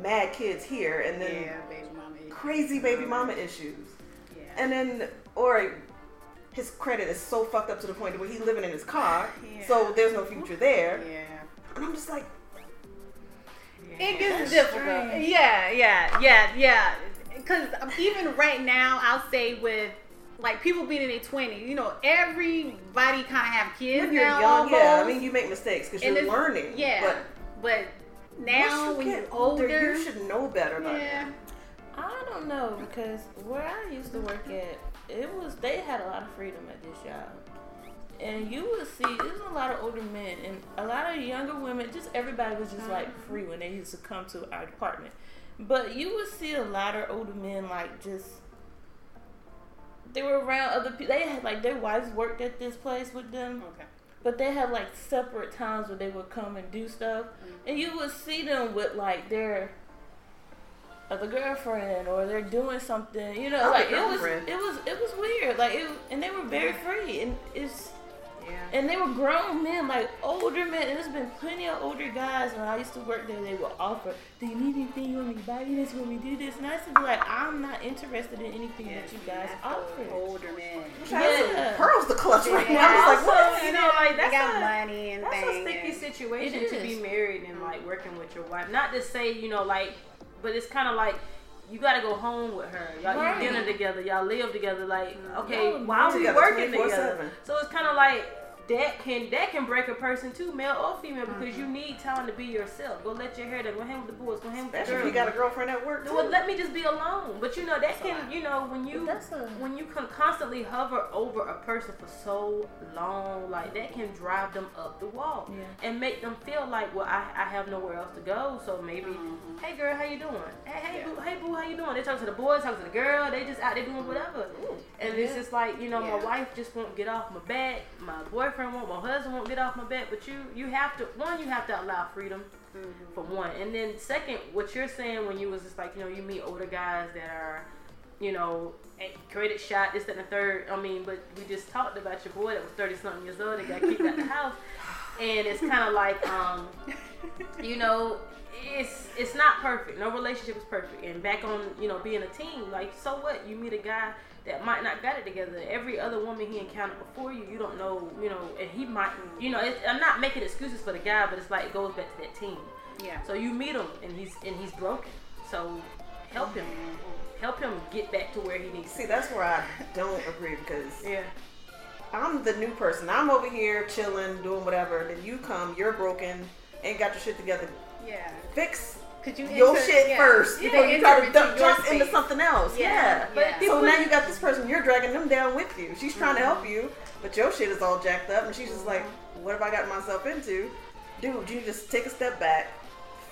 C: mad kids here, and then
A: yeah, baby
C: crazy baby mama issues.
A: Yeah.
C: And then, or his credit is so fucked up to the point where he's living in his car,
A: Yeah.
C: so there's no future there.
A: yeah.
C: And I'm just like,
A: It gets difficult.
D: strange.
A: Yeah, yeah, yeah, yeah. Because even right now, I'll say with like people being in their 20s, you know, everybody kind of have kids
C: when you're
A: now.
C: young, yeah, I mean, you make mistakes because you're learning.
A: Yeah,
C: But
A: but now
C: once
A: when
C: you
A: you're
C: get
A: older,
C: you should know better by
A: yeah,
C: now.
D: I don't know because where I used to work at, it was they had a lot of freedom at this job, and you would see there's a lot of older men and a lot of younger women. Just everybody was just like mm-hmm. free when they used to come to our department, but you would see a lot of older men like just they were around other people. They had like their wives worked at this place with them.
A: okay.
D: But they had like separate times where they would come and do stuff, mm-hmm. and you would see them with like their other girlfriend or they're doing something. You know,
C: Other
D: like it was it was it was weird. Like it, and they were very free, and it's
A: Yeah.
D: and they were grown men, like older men. And there's been plenty of older guys when I used to work there. They would offer, "Do you need anything? You want me to buy you this? You want me to do this?" And I used to be like, "I'm not interested in anything
A: Yeah,
D: that you guys offer."
A: older men.
D: Yeah.
C: pearls the clutch right
A: Yeah.
C: now. I'm just like, what?
B: You know, like that's
A: got
B: a,
A: money and
B: that's a sticky situation to be married and like working with your wife. Not to say you know like, but it's kind of like. You gotta go home with her. Y'all
D: Right.
B: eat dinner together. Y'all live together. Like, okay,
D: Y'all
B: why are we working together?
C: 24/7.
B: So it's kind of like that can that can break a person too, male or female, because you need time to be yourself. Go let your hair down. Go hang with the boys. Go hang with the
C: Especially
B: girls.
C: you got a girlfriend at work too.
B: Well, let me just be alone. But you know that can, you know, when you
D: that's a-
B: when you can constantly hover over a person for so long, like that can drive them up the wall
D: Yeah.
B: and make them feel like, well, I, I have nowhere else to go. So maybe, mm-hmm. hey girl, how you doing? Hey, hey
A: Yeah.
B: boo, hey boo, how you doing? They talk to the boys, talk to the girl. They just out there doing whatever. And it's just like, you know,
A: Yeah.
B: my wife just won't get off my back. My boyfriend won't, my husband won't get off my back. But you, you have to one, you have to allow freedom
A: Mm-hmm.
B: for one, and then second, what you're saying when you was just like, you know, you meet older guys that are, you know, credit shot, this, that, and the third. I mean, but we just talked about your boy that was thirty something years old that got kicked out the house, and it's kind of like, um, you know, it's it's not perfect. No relationship is perfect. And back on, you know, being a team, like so what? You meet a guy that might not got it together. Every other woman he encountered before you, you don't know, you know, and he might, you know. It's, I'm not making excuses for the guy, but it's like it goes back to that team.
A: Yeah.
B: So you meet him and he's and he's broken. So help him, help him get back to where he needs.
C: See, that's where I don't agree because.
B: Yeah.
C: I'm the new person. I'm over here chilling, doing whatever. Then you come, you're broken, ain't got your shit together.
A: Yeah.
C: Fix
A: Could you
C: your
A: enter-
C: shit
A: yeah.
C: first
A: Yeah,
C: before
A: they
C: you try to dump-
A: your
C: jump into something else.
A: Yeah.
C: Yeah.
B: But
A: Yeah.
C: So now you got this person, you're dragging them down with you. She's trying to help you, but your shit is all jacked up, and she's just like, "What have I gotten myself into?" Dude, you just take a step back,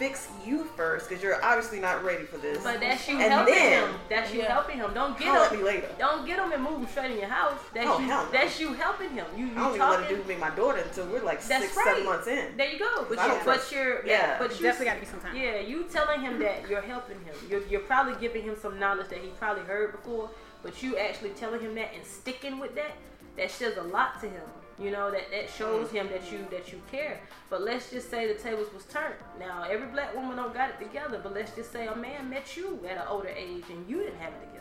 C: fix you first, because you're obviously not ready for this.
B: But that's you
C: And
B: helping
C: then-
B: him. That's you
D: Yeah.
B: helping him. Don't get
C: Holler
B: him.
C: me later.
B: Don't get him and move him straight in your house. That's
C: Oh,
B: you.
C: hell no.
B: That's you helping him. You
C: I
B: you
C: don't even let
B: talking.
C: a dude make my daughter until we're like
B: That's
C: six,
B: right.
C: seven months in.
B: There you go. But
C: I
B: you, but you're
C: Yeah.
B: But you
A: Definitely got to be some time.
B: Yeah, you telling him that you're helping him. You're, you're probably giving him some knowledge that he probably heard before, but you actually telling him that and sticking with that, that says a lot to him. You know that that shows him that you that you care. But let's just say the tables was turned. Now every black woman don't got it together, but let's just say a man met you at an older age and you didn't have it together.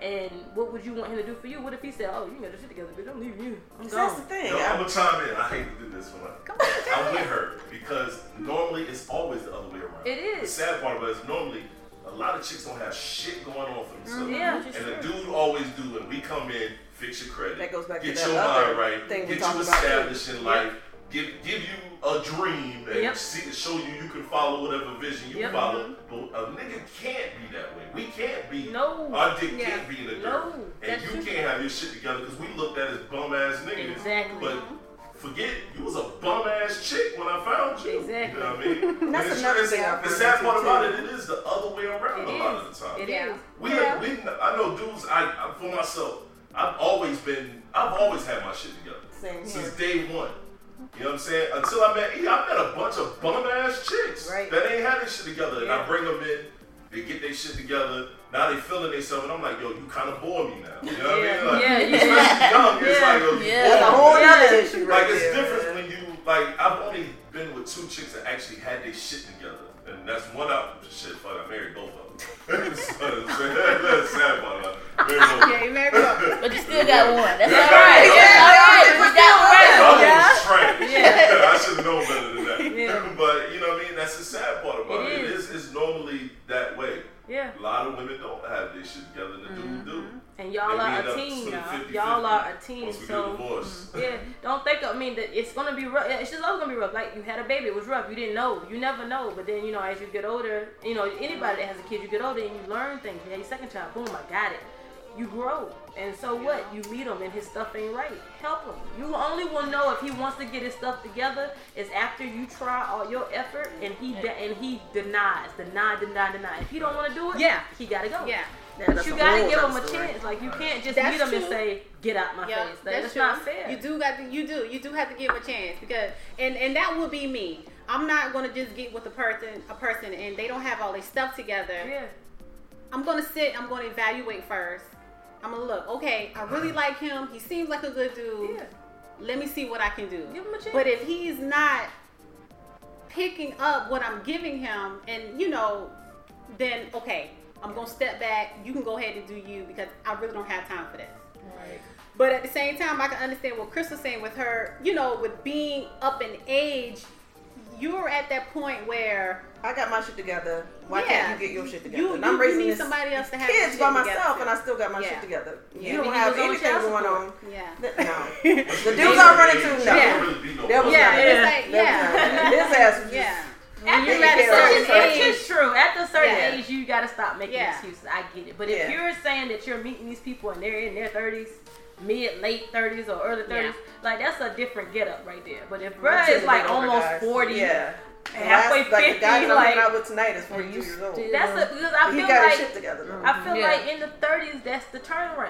B: And what would you want him to do for you? What if he said, "Oh, you got your shit together, bitch. I'm leaving you. I'm
C: So that's the thing.
E: Yo,
C: I-
E: I'm gonna chime in. I hate to do this one.
A: Come on,
E: I'm with her because normally it's always the other way around.
B: It is.
E: The sad part about it is normally a lot of chicks don't have shit going on for themselves. Mm-hmm.
B: Yeah.
E: And the dude always do, and we come in, fix your credit,
C: That goes back to
E: get
C: that
E: your
C: other
E: mind right,
C: thing we
E: get
C: talked
E: you
C: about, too.
E: established in life, give give you a dream, and
B: Yep.
E: see, show you you can follow whatever vision you
B: Yep.
E: follow. Mm-hmm. But a nigga can't be that way. We can't be.
B: No.
E: Our dick
A: Yeah.
E: can't be in the dirt.
B: No,
E: and
B: that's
E: you
B: true.
E: can't have your shit together because we looked at as bum ass niggas.
B: Exactly.
E: But mm-hmm. forget you was a bum ass chick when I found you.
B: Exactly.
E: You know what I mean?
C: That's
E: it's,
C: another thing
E: The sad
C: into,
E: part about it, it is the other way around
B: It
E: a
B: is.
E: lot of the time.
B: It
A: Yeah.
B: is.
E: We,
A: Yeah.
E: we, I know dudes. I, I for myself, I've always been, I've always had my shit together
C: Same
E: since
C: here.
E: day one. You know what I'm saying? Until I met, E, I met a bunch of bum ass chicks
B: Right.
E: that ain't had their shit together, and I bring them in. They get their shit together. Now they feeling themselves, and I'm like, yo, you kind of bore me now. You know what
B: Yeah.
E: I mean? Like,
B: Yeah, yeah.
E: especially young, it's
B: Yeah.
E: like, yo, you
D: Yeah.
E: bore
C: That's a
E: me.
C: whole other issue right
E: Like it's
C: there,
E: different
C: man.
E: when you like I've only been with two chicks that actually had their shit together, and that's one out. Shit, fuck, I married both of them. so, that's the sad part about it. Married both.
A: Yeah, you married up.
D: But you still got one. That's all right.
B: Yeah.
D: That's all right. You got
E: The
D: one.
E: other
D: Yeah.
E: was trash.
B: Yeah.
E: I should have known better than that.
B: Yeah.
E: but you know what I mean? That's the sad part about
B: It
E: it. It
B: is.
E: is it's normally that way.
B: Yeah.
E: A lot of women don't have this shit together, and the dudes mm-hmm. do.
B: And y'all
E: And
B: are a team
E: splitting
B: now.
E: 50-50
B: Y'all are a team. So
E: get divorced.
B: yeah, don't think. I mean, that it's gonna be rough. It's just always gonna be rough. Like you had a baby, it was rough. You didn't know. You never know. But then you know, as you get older, you know, anybody that has a kid, you get older and you learn things. You have your second child, boom, I got it. You grow, and so what? You meet him, and his stuff ain't right. Help him. You only will know if he wants to get his stuff together is after you try all your effort, and he de- and he denies, deny, deny, deny. If he don't want to do it,
A: Yeah.
B: he gotta go.
A: Yeah.
C: Yeah,
B: But
C: that's
B: you gotta give him
C: other
B: a
C: story.
B: chance. Like you can't just
A: That's
B: meet him and say, "Get out my
A: Yeah,
B: face." That-
A: that's,
B: that's
A: true.
B: not fair.
A: You do got to, you do you do have to give him a chance because and and that would be me. I'm not gonna just get with a person a person and they don't have all their stuff together.
B: Yeah.
A: I'm gonna sit. I'm gonna evaluate first. I'm gonna look. Okay, I really mm. like him. He seems like a good dude.
B: Yeah.
A: Let me see what I can do.
B: Give him a chance.
A: But if he's not picking up what I'm giving him, and you know, then okay, I'm gonna step back. You can go ahead and do you because I really don't have time for this.
D: Right.
A: But at the same time, I can understand what Crystal's saying with her, you know, with being up in age, you're at that point where
C: I got my shit together. Why
A: Yeah.
C: can't you get your shit together?
A: you,
C: and
A: you,
C: I'm raising
A: you need somebody else to have
C: kids
A: your
C: by
A: shit
C: myself, and I still got my
A: Yeah.
C: shit together.
A: Yeah.
C: You don't have
B: he was on
C: anything going on.
A: Yeah.
C: No, the dudes I'm running to, no.
A: Yeah.
E: Really be no
C: That was
A: Yeah,
C: not-
A: it's like,
C: that was
A: yeah.
C: not- His ass was just.
A: Yeah.
B: At the,
A: you're at a
C: taking care of
B: which
A: certain
B: is,
A: age,
B: is true. At the certain
A: Yeah.
B: age, you gotta stop making
A: Yeah.
B: excuses. I get it. But
C: Yeah.
B: if you're saying that you're meeting these people and they're in their 30s, mid, late 30s, or early 30s, like that's a different get up right there. But if bruh is like almost
C: guys.
B: 40,
C: Yeah.
B: halfway
C: Last- like
B: 50,
C: the guy that I'm
B: like
C: hanging out with tonight is 42 years old.
B: that's a, because I
C: He
B: feel
C: got his
B: like
C: shit together. though.
B: I feel
D: Yeah.
B: like in the 30s, that's the turnaround.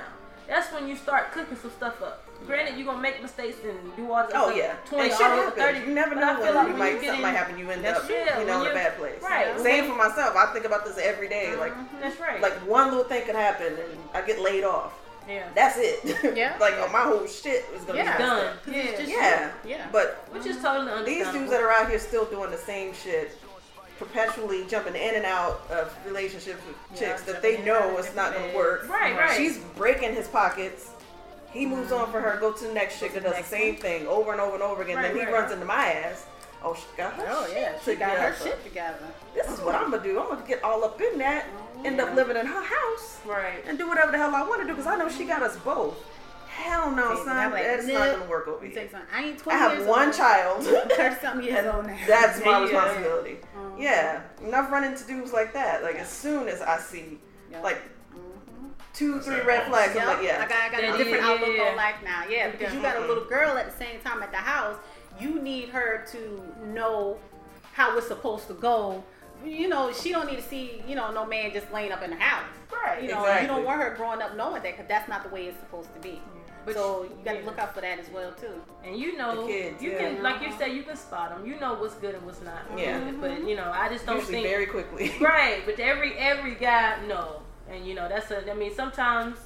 B: that's when you start cooking some stuff up. Granted, you're gonna make mistakes and do all this.
C: Oh
B: stuff,
C: yeah,
B: 20
C: and
B: all
C: shit
B: the way to
C: happens.
B: 30.
C: You never know
B: I feel
C: when
B: like
C: you might something
B: in-
C: might happen. You end up,
B: true.
C: you know, in a bad place.
B: Right.
C: Same for myself. I think about this every day. Uh-huh. Like,
B: That's right.
C: like one little thing could happen and I get laid off.
B: yeah.
C: That's it.
A: Yeah.
C: like oh, my whole shit is gonna
A: Yeah.
C: be
B: Done.
C: up.
B: 'Cause it's just
C: Yeah.
A: Yeah.
C: But
B: Which is totally understandable.
C: these dudes that are out here still doing the same shit, perpetually jumping in and out of relationships with
A: Yeah,
C: chicks that they know
A: out
C: it's not gonna work.
B: Right, right.
C: She's breaking his pockets. He moves on for her, go to the next chick that does the same thing over and over and over again.
B: Right,
C: then he
B: right.
C: runs into my ass. Oh, she got her
A: Oh
C: shit
A: yeah, she got her shit together.
C: This is what I'm gonna do. I'm gonna get all up in that, end up living in her house,
B: Right.
C: and do whatever the hell I want to do because I know she got us both. Hell no,
A: See,
C: son.
A: Like,
C: That's not gonna work over here.
A: I ain't 20
C: I
A: have
C: one
A: old.
C: child.
A: Thirty something years old now.
C: that's my
B: Yeah.
C: responsibility.
A: Mhm.
C: Yeah, and I've run into dudes like that. Like as soon as I see like. Two,
E: That's
C: three red
E: boss.
C: flags, I'm like, yeah,
A: I got, I got a different
B: yeah,
A: outlook
B: yeah.
A: on life now. Yeah, because you got a little girl at the same time at the house. You need her to know how it's supposed to go. You know, she don't need to see, you know, no man just laying up in the house.
C: right,
A: You know,
C: exactly.
A: you don't want her growing up knowing that because that's not the way it's supposed to be.
B: But
A: so
B: you-
A: you got to
B: yeah.
A: look out for that as well too.
B: And you know,
C: kids,
B: you
C: yeah.
B: can, like you uh-huh. said, you can spot them. You know what's good and what's not.
C: Yeah.
B: good. But you know, I just don't
C: Usually
B: think
C: very quickly.
B: right. But every every guy, no. And you know, that's a. I mean, sometimes.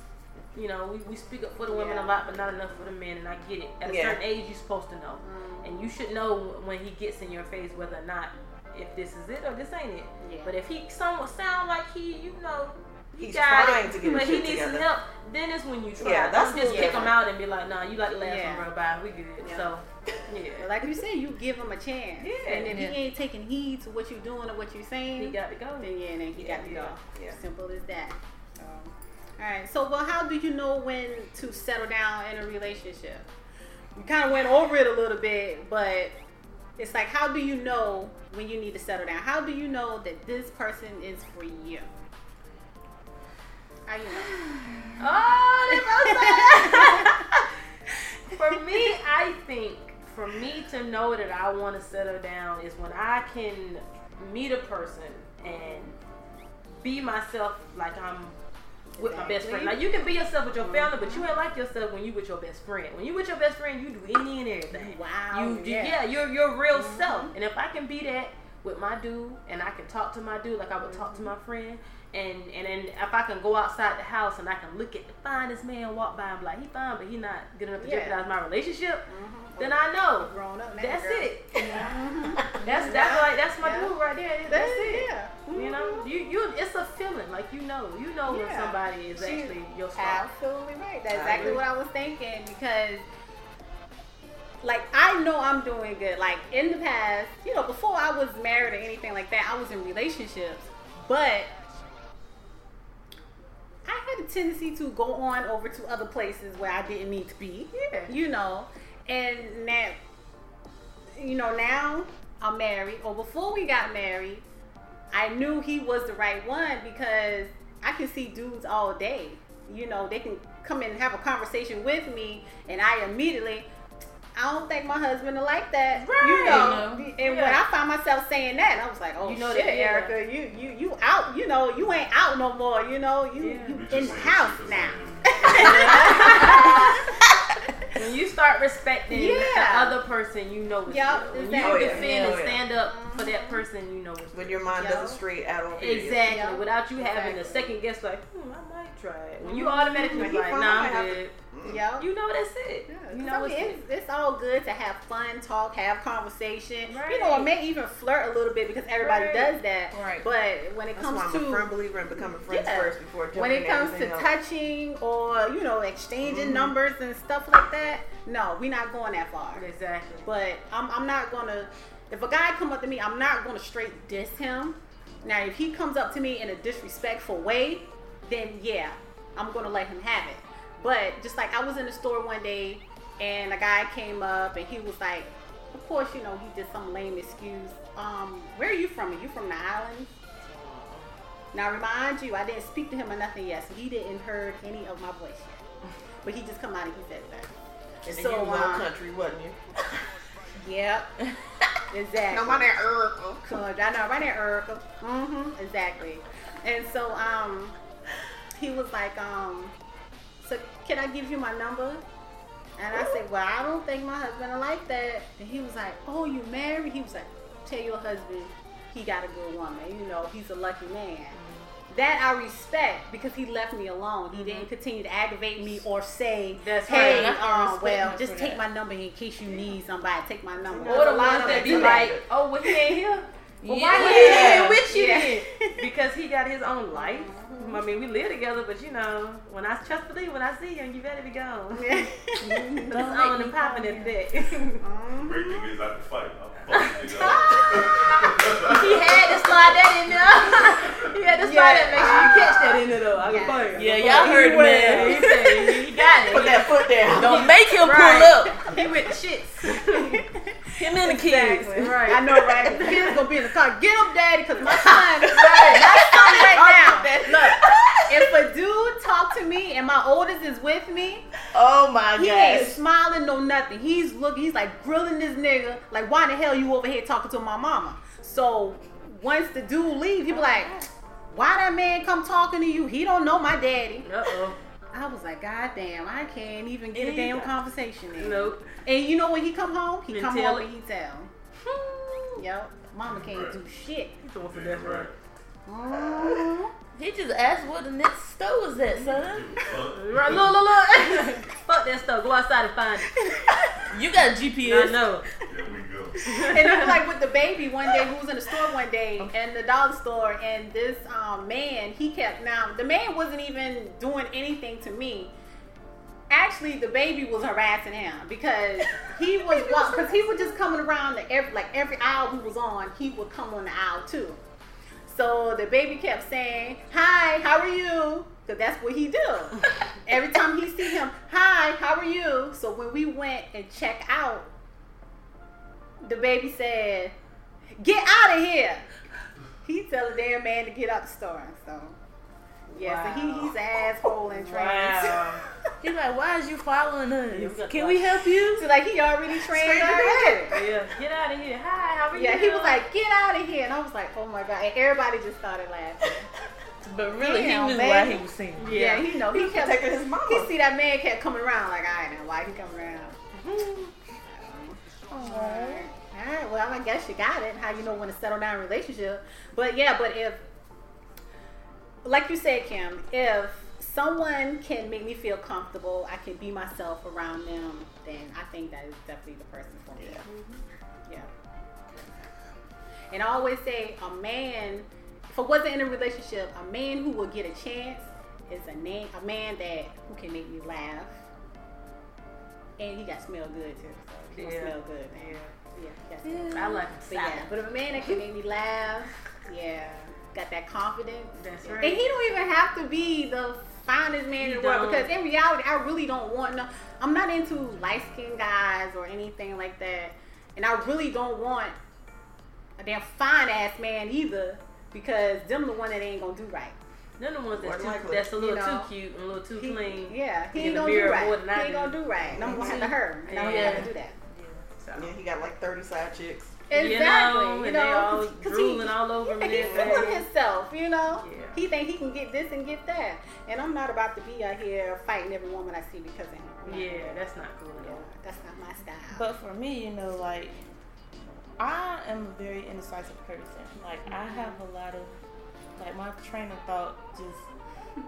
B: You know, we, we speak up for the women
A: Yeah.
B: a lot, but not enough for the men, and I get it. At a
C: Yeah.
B: certain age, you're supposed to know, mm. and you should know when he gets in your face whether or not if this is it or this ain't it.
A: Yeah.
B: But if he somewhat sound like he, you know,
C: He's
B: got
C: trying
B: it,
C: to get
B: but
C: his
B: he
C: shit
B: needs some
C: together.
B: help, then it's when you try.
C: Yeah, that's
B: Don't just
C: a
B: pick him out and be like, nah, you like the last
A: Yeah.
B: one, bro. Bye, we good.
A: Yeah.
B: So, yeah,
A: like you said, you give him a chance.
B: Yeah.
A: and if
D: Yeah.
A: he ain't taking heed to what you're doing or what you're saying,
B: he got to go.
A: then yeah, then he got to
B: Yeah.
A: go.
C: Yeah.
A: Simple as that. So, all right. So, well, how do you know when to settle down in a relationship? We kind of went over it a little bit, but it's like, how do you know when you need to settle down? How do you know that this person is for you?
B: Oh, both For me, I think for me to know that I want to settle down is when I can meet a person and be myself like I'm with my best friend.
A: Exactly.
B: Like you can be yourself with your family, but you ain't like yourself when you with your best friend. When you with your best friend, you do any and everything.
A: Wow,
B: You do,
A: yeah.
B: yeah, you're your real mm-hmm. self. And if I can be that with my dude, and I can talk to my dude like I would talk to my friend, and and then if I can go outside the house and I can look at the finest man walk by and be like, he fine, but he not good enough to
A: Yeah.
B: jeopardize my relationship,
A: Mhm.
B: then I know
A: grown up
B: that's
A: girl.
B: it.
A: Mhm.
B: That's that's like that's my
A: Yeah.
B: dude right there. That's,
A: That's
B: it.
A: Yeah.
B: You know, you you it's a feeling like you know, you know when somebody is
A: She-
B: actually your star.
A: Absolutely right. That's exactly what I was thinking because, like, I know I'm doing good. Like in the past, you know, before I was married or anything like that, I was in relationships, but I had a tendency to go on over to other places where I didn't need to be.
B: Yeah.
A: You know, and now, you know, now I'm married, or before we got married, I knew he was the right one because I can see dudes all day. You know, they can come in and have a conversation with me, and I immediately, I don't think my husband will like that. You know,
D: You
A: and when I found myself saying that, I was like, oh
B: You know
A: shit,
B: that, yeah.
A: Erica, you you you out. You know, you ain't out no more. You know, you
B: Yeah.
A: you in the house now.
B: when you start respecting
A: Yeah.
B: the other person, you know it's
A: Yup,
B: real. When
A: exactly.
B: you
C: Oh, yeah.
B: defend
C: Oh,
B: and stand up for that person, you know it's
C: when your mind
A: Yo.
C: doesn't straight at all.
B: Exactly.
A: Yeah.
B: Without you having a second guess, like, hmm, I might try it. When you automatically like,
C: find
B: nah,
C: I
B: I'm good.
A: Yep.
B: You know that's it.
A: Yeah,
B: You
A: 'cause
B: know
A: I mean,
B: it's
A: it's, it's all good to have fun, talk, have conversation. You know, or may even flirt a little bit because everybody
B: Right.
A: does that.
D: Right.
A: But when it
C: That's
A: comes
C: why I'm
A: to
C: a firm believer in becoming friends
A: Yeah.
C: first before
A: when it comes to
C: else.
A: touching or you know exchanging
C: Mhm.
A: numbers and stuff like that, no, we're not going that far.
B: Exactly.
A: But I'm, I'm not gonna. If a guy come up to me, I'm not gonna straight diss him. Now, if he comes up to me in a disrespectful way, then yeah, I'm gonna let him have it. But just like I was in the store one day, and a guy came up and he was like, of course, you know, he did some lame excuse. Um, where are you from? Are you from the islands? Now, remind you, I didn't speak to him or nothing yet, so he didn't heard any of my voice yet. But he just come out and he said that.
C: And then
A: So,
C: you was
A: uh,
C: on country, wasn't you?
A: Yep. exactly.
C: No, my name Earl.
A: Cause I know right there, Erica. Mm-hmm. Exactly. And so um he was like, um, so can I give you my number? And I said, well, I don't think my husband will like that. And he was like, oh, you married? He was like, tell your husband he got a good woman. You know, he's a lucky man. That I respect because he left me alone. He didn't continue to aggravate me or say,
B: That's
A: "Hey,
D: right.
A: Um, well, just take
D: that.
A: my number in case you need somebody. Take my number."
B: Or the ones that be like, oh, well, he ain't here. Well, why
A: Yeah.
B: he ain't here with you
A: Yeah.
B: Because he got his own life. I mean, we live together, but you know, when I trust believe, when I see him, you better be gone. It's on and popping at that.
E: Great thing is I can fight. I'm fucking nigga.
B: he had to slide that in there. he had to slide that. Make sure you catch that in there though. I
A: Yeah.
B: can fight.
D: Yeah, y'all heard the man.
B: He said he got it.
C: Put that foot down.
D: Don't make him
B: Right.
D: pull up.
B: He with the shits.
D: Him and the kids.
B: Right.
A: I know, right? The kid's gonna be in the car. Get up, daddy, because my son, is driving. my son right now. Look, if a dude talk to me and my oldest is with me,
D: Oh my god,
A: he ain't smiling no nothing. He's looking. He's like grilling this nigga. Like, why the hell you over here talking to my mama? So once the dude leave, he be like, why that man come talking to you? He don't know my daddy.
B: Uh oh.
A: I was like, God damn, I can't even get a damn conversation in.
B: Nope.
A: And you know when he come home, he
B: And
A: come
B: tell
A: home
B: it.
A: and he tell. Yep, mama can't do shit.
B: He's the one for that
E: Right.
D: He just asked where the next store was at, son.
E: Fuck.
B: Right, look, look, look. Fuck that store. Go outside and find it.
D: You got
B: I
D: GPS.
B: know.
E: There we go.
A: and it was like with the baby one day, who was in the store one day, in the dollar store, and this um, man, he kept now the man wasn't even doing anything to me. Actually, the baby was harassing him because he was because he was just coming around the every like every aisle we was on, he would come on the aisle too. So the baby kept saying, "Hi, how are you?" Because that's what he do. Every time he see him, "Hi, how are you?" So when we went and check out, the baby said, "Get out of here." He tell the damn man to get out the store. So yeah, so he, he's an asshole and trained.
B: Wow.
D: He's like, why is you following us?
B: Yeah,
D: Can we help you?
A: So like he already trained already.
B: Yeah. Get out of here. Hi, how are you?
A: Yeah, he was like, "Get out of here," and I was like, "Oh my god!" And everybody just started laughing.
D: But really,
A: Damn,
D: he knew
A: baby.
D: why he was singing.
A: Yeah, he know. He
C: He
A: kept
C: protected his mom.
A: He see that man kept coming around like, mm-hmm. "All right, now why he coming around?" Alright. Alright, well, I guess you got it. How you know when to settle down a relationship. But yeah, but if, like you said, Kim, if someone can make me feel comfortable, I can be myself around them, then I think that is definitely the person for me. Yeah. Mm-hmm. And I always say a man, if I wasn't in a relationship, a man who will get a chance is a name, a man that who can make me laugh, and he got smell good too. So he gonna
B: Yeah.
A: smell good.
B: Yeah.
A: Yeah, he got to smell good.
B: I like him
A: But yeah, but if a man that can make me laugh, yeah, got that confidence.
B: That's
A: And he don't even have to be the finest man
B: He
A: in the world
B: don't.
A: because in reality, I really don't want no. I'm not into light skinned guys or anything like that, and I really don't want a damn fine ass man either because them the one that ain't gonna do right.
B: They're the ones that's, too,
C: likely.
B: that's a little
A: You know,
B: too cute and a little too
A: He-
B: clean.
A: Yeah, he ain't gonna do right. He ain't
B: do.
A: gonna do right, and I'm gonna have to hurt him, and I don't
B: Yeah.
A: have to do that. Yeah.
B: So.
C: Yeah, he got like 30 side chicks.
A: Exactly,
B: You know,
A: you know,
B: they all
A: 'cause- 'cause
B: drooling
A: he,
B: all over him
A: Yeah,
B: and
A: he's feeling
B: everything.
A: himself, you know.
B: Yeah.
A: He think he can get this and get that, and I'm not about to be out here fighting every woman I see because of him.
B: Yeah,
A: gonna do that.
B: that's not cool at
A: Yeah,
B: all.
A: that's not my style.
D: But for me, you know, like I am a very indecisive person. Like I mm-hmm. have a lot of like my train of thought just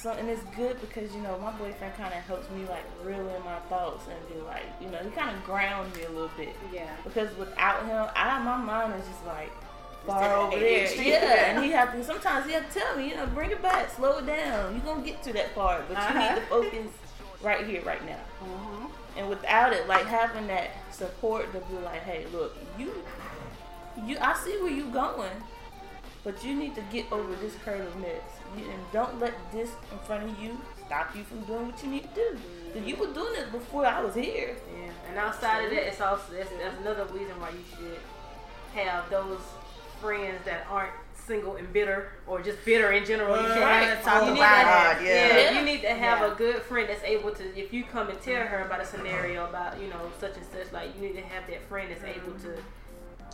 D: so and it's good because you know my boyfriend kind of helps me like reel in my thoughts and be like you know he kind of grounds me a little bit
A: yeah,
D: because without him, I my mind is just like far over there. Yeah, and he have to sometimes he have to tell me, you know, bring it back, slow it down. You gonna get to that part, but you need
A: Uh-huh.
D: to focus right here, right now.
A: Mhm.
D: And without it, like having that support to be like, hey, look, you, you, I see where you going, but you need to get over this hurdle next, and don't let this in front of you stop you from doing what you need to do. 'Cause you were doing this before I was here.
B: Yeah, and outside of that, it's also that's, that's another reason why you should have those friends that aren't single and bitter or just bitter in general. You should
D: Right.
B: have-
A: Talk about
B: to-
C: it.
B: Yeah,
D: Yeah.
B: you need to have
A: Yeah.
B: a good friend that's able to. If you come and tell her about a scenario about you know such and such, like you need to have that friend that's able to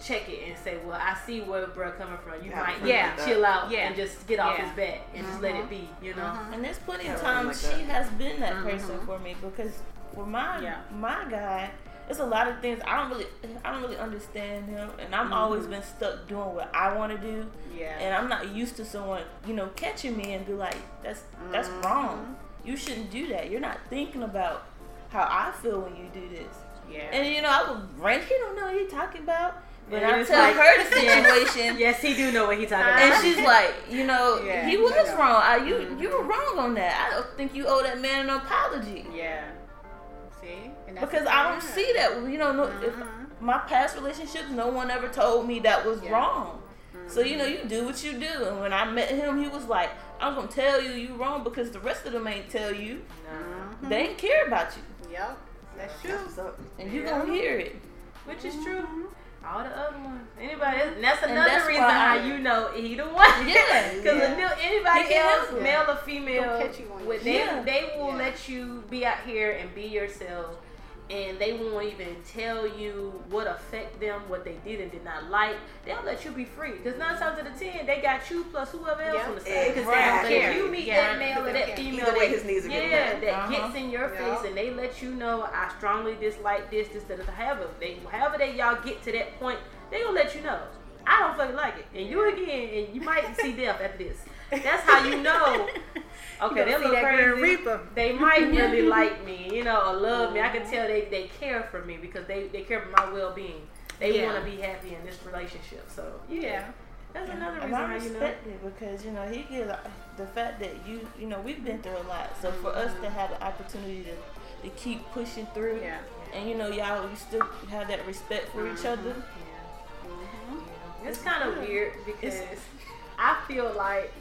B: check it and say, well, I see where bro coming from. You
C: Yeah,
B: might
A: yeah,
B: need to chill out
A: yeah.
B: and just get off
A: Yeah.
B: his back and just let it be, you know.
D: And there's plenty
C: Yeah,
D: of times
C: like
D: she has been that mm-hmm. person for me because for my
A: Yeah.
D: my guy, it's a lot of things I don't really I don't really understand him, and I'm mm-hmm. always been stuck doing what I want to do,
A: Yeah.
D: and I'm not used to someone you know catching me and be like that's that's wrong. You shouldn't do that. You're not thinking about how I feel when you do this.
A: yeah.
D: And you know I would rant. He don't know what he talking about. But
B: Yeah,
D: I
B: it's
D: tell
B: like-
D: her the situation,
B: Yes, he do know what he talking about.
D: and she's like, you know,
A: Yeah,
D: he was
A: I know.
D: wrong. I, you you were wrong on that. I don't think you owe that man an apology
A: yeah. See?
D: Because I don't see that. You know, no, if
A: Mhm.
D: my past relationships, no one ever told me that was
A: Yeah.
D: wrong. So you know, you do what you do. And when I met him, he was like, "I'm gonna tell you you wrong because the rest of them ain't tell you.
A: Mhm.
D: They ain't care about you,
A: Yep. That's true.
C: That's
D: and you
A: Yeah.
D: gonna hear it."
B: Which is true. All the other ones. Anybody else? And that's
D: And
B: another
D: that's
B: reason
D: why-
B: how you know he the one.
D: Yeah.
B: Because
A: Yeah.
B: anybody
D: He
B: else, male or
A: Don't
B: female,
A: catch you on
B: with
A: your
B: they,
D: shit.
B: they will
A: Yeah.
B: let you be out here and be yourself. And they won't even tell you what affect them, what they did and did not like. They'll let you be free. Because nine times out of ten, they got you plus whoever else
A: Yeah.
B: on the side. Because
C: Exactly.
B: if you meet
A: Yeah.
B: that male or that female,
C: Either way,
B: that-
C: his needs are
B: yeah, that
D: Uh-huh.
B: gets in your
A: Yeah.
B: face and they let you know I strongly dislike this, this, that, that, however they, however they y'all get to that point, they gonna let you know. I don't fucking like it, and you again, and you might see death after this. That's how you know. Okay, they look crazy. They might really like me, you know, or love me. I can uh-huh. tell they, they care for me because they, they care for my well being. They
A: Yeah.
B: want to be happy in this relationship. So yeah,
A: Yeah.
B: that's another reason
D: I
B: how you know.
D: respect it because you know he gives uh, the fact that you you know we've been through a lot. So for us to mm-hmm. have the opportunity to, to keep pushing through,
A: Yeah.
D: and you know y'all you still have that respect for each other. Mm-hmm. Mm-hmm.
B: It's kind of weird because I feel like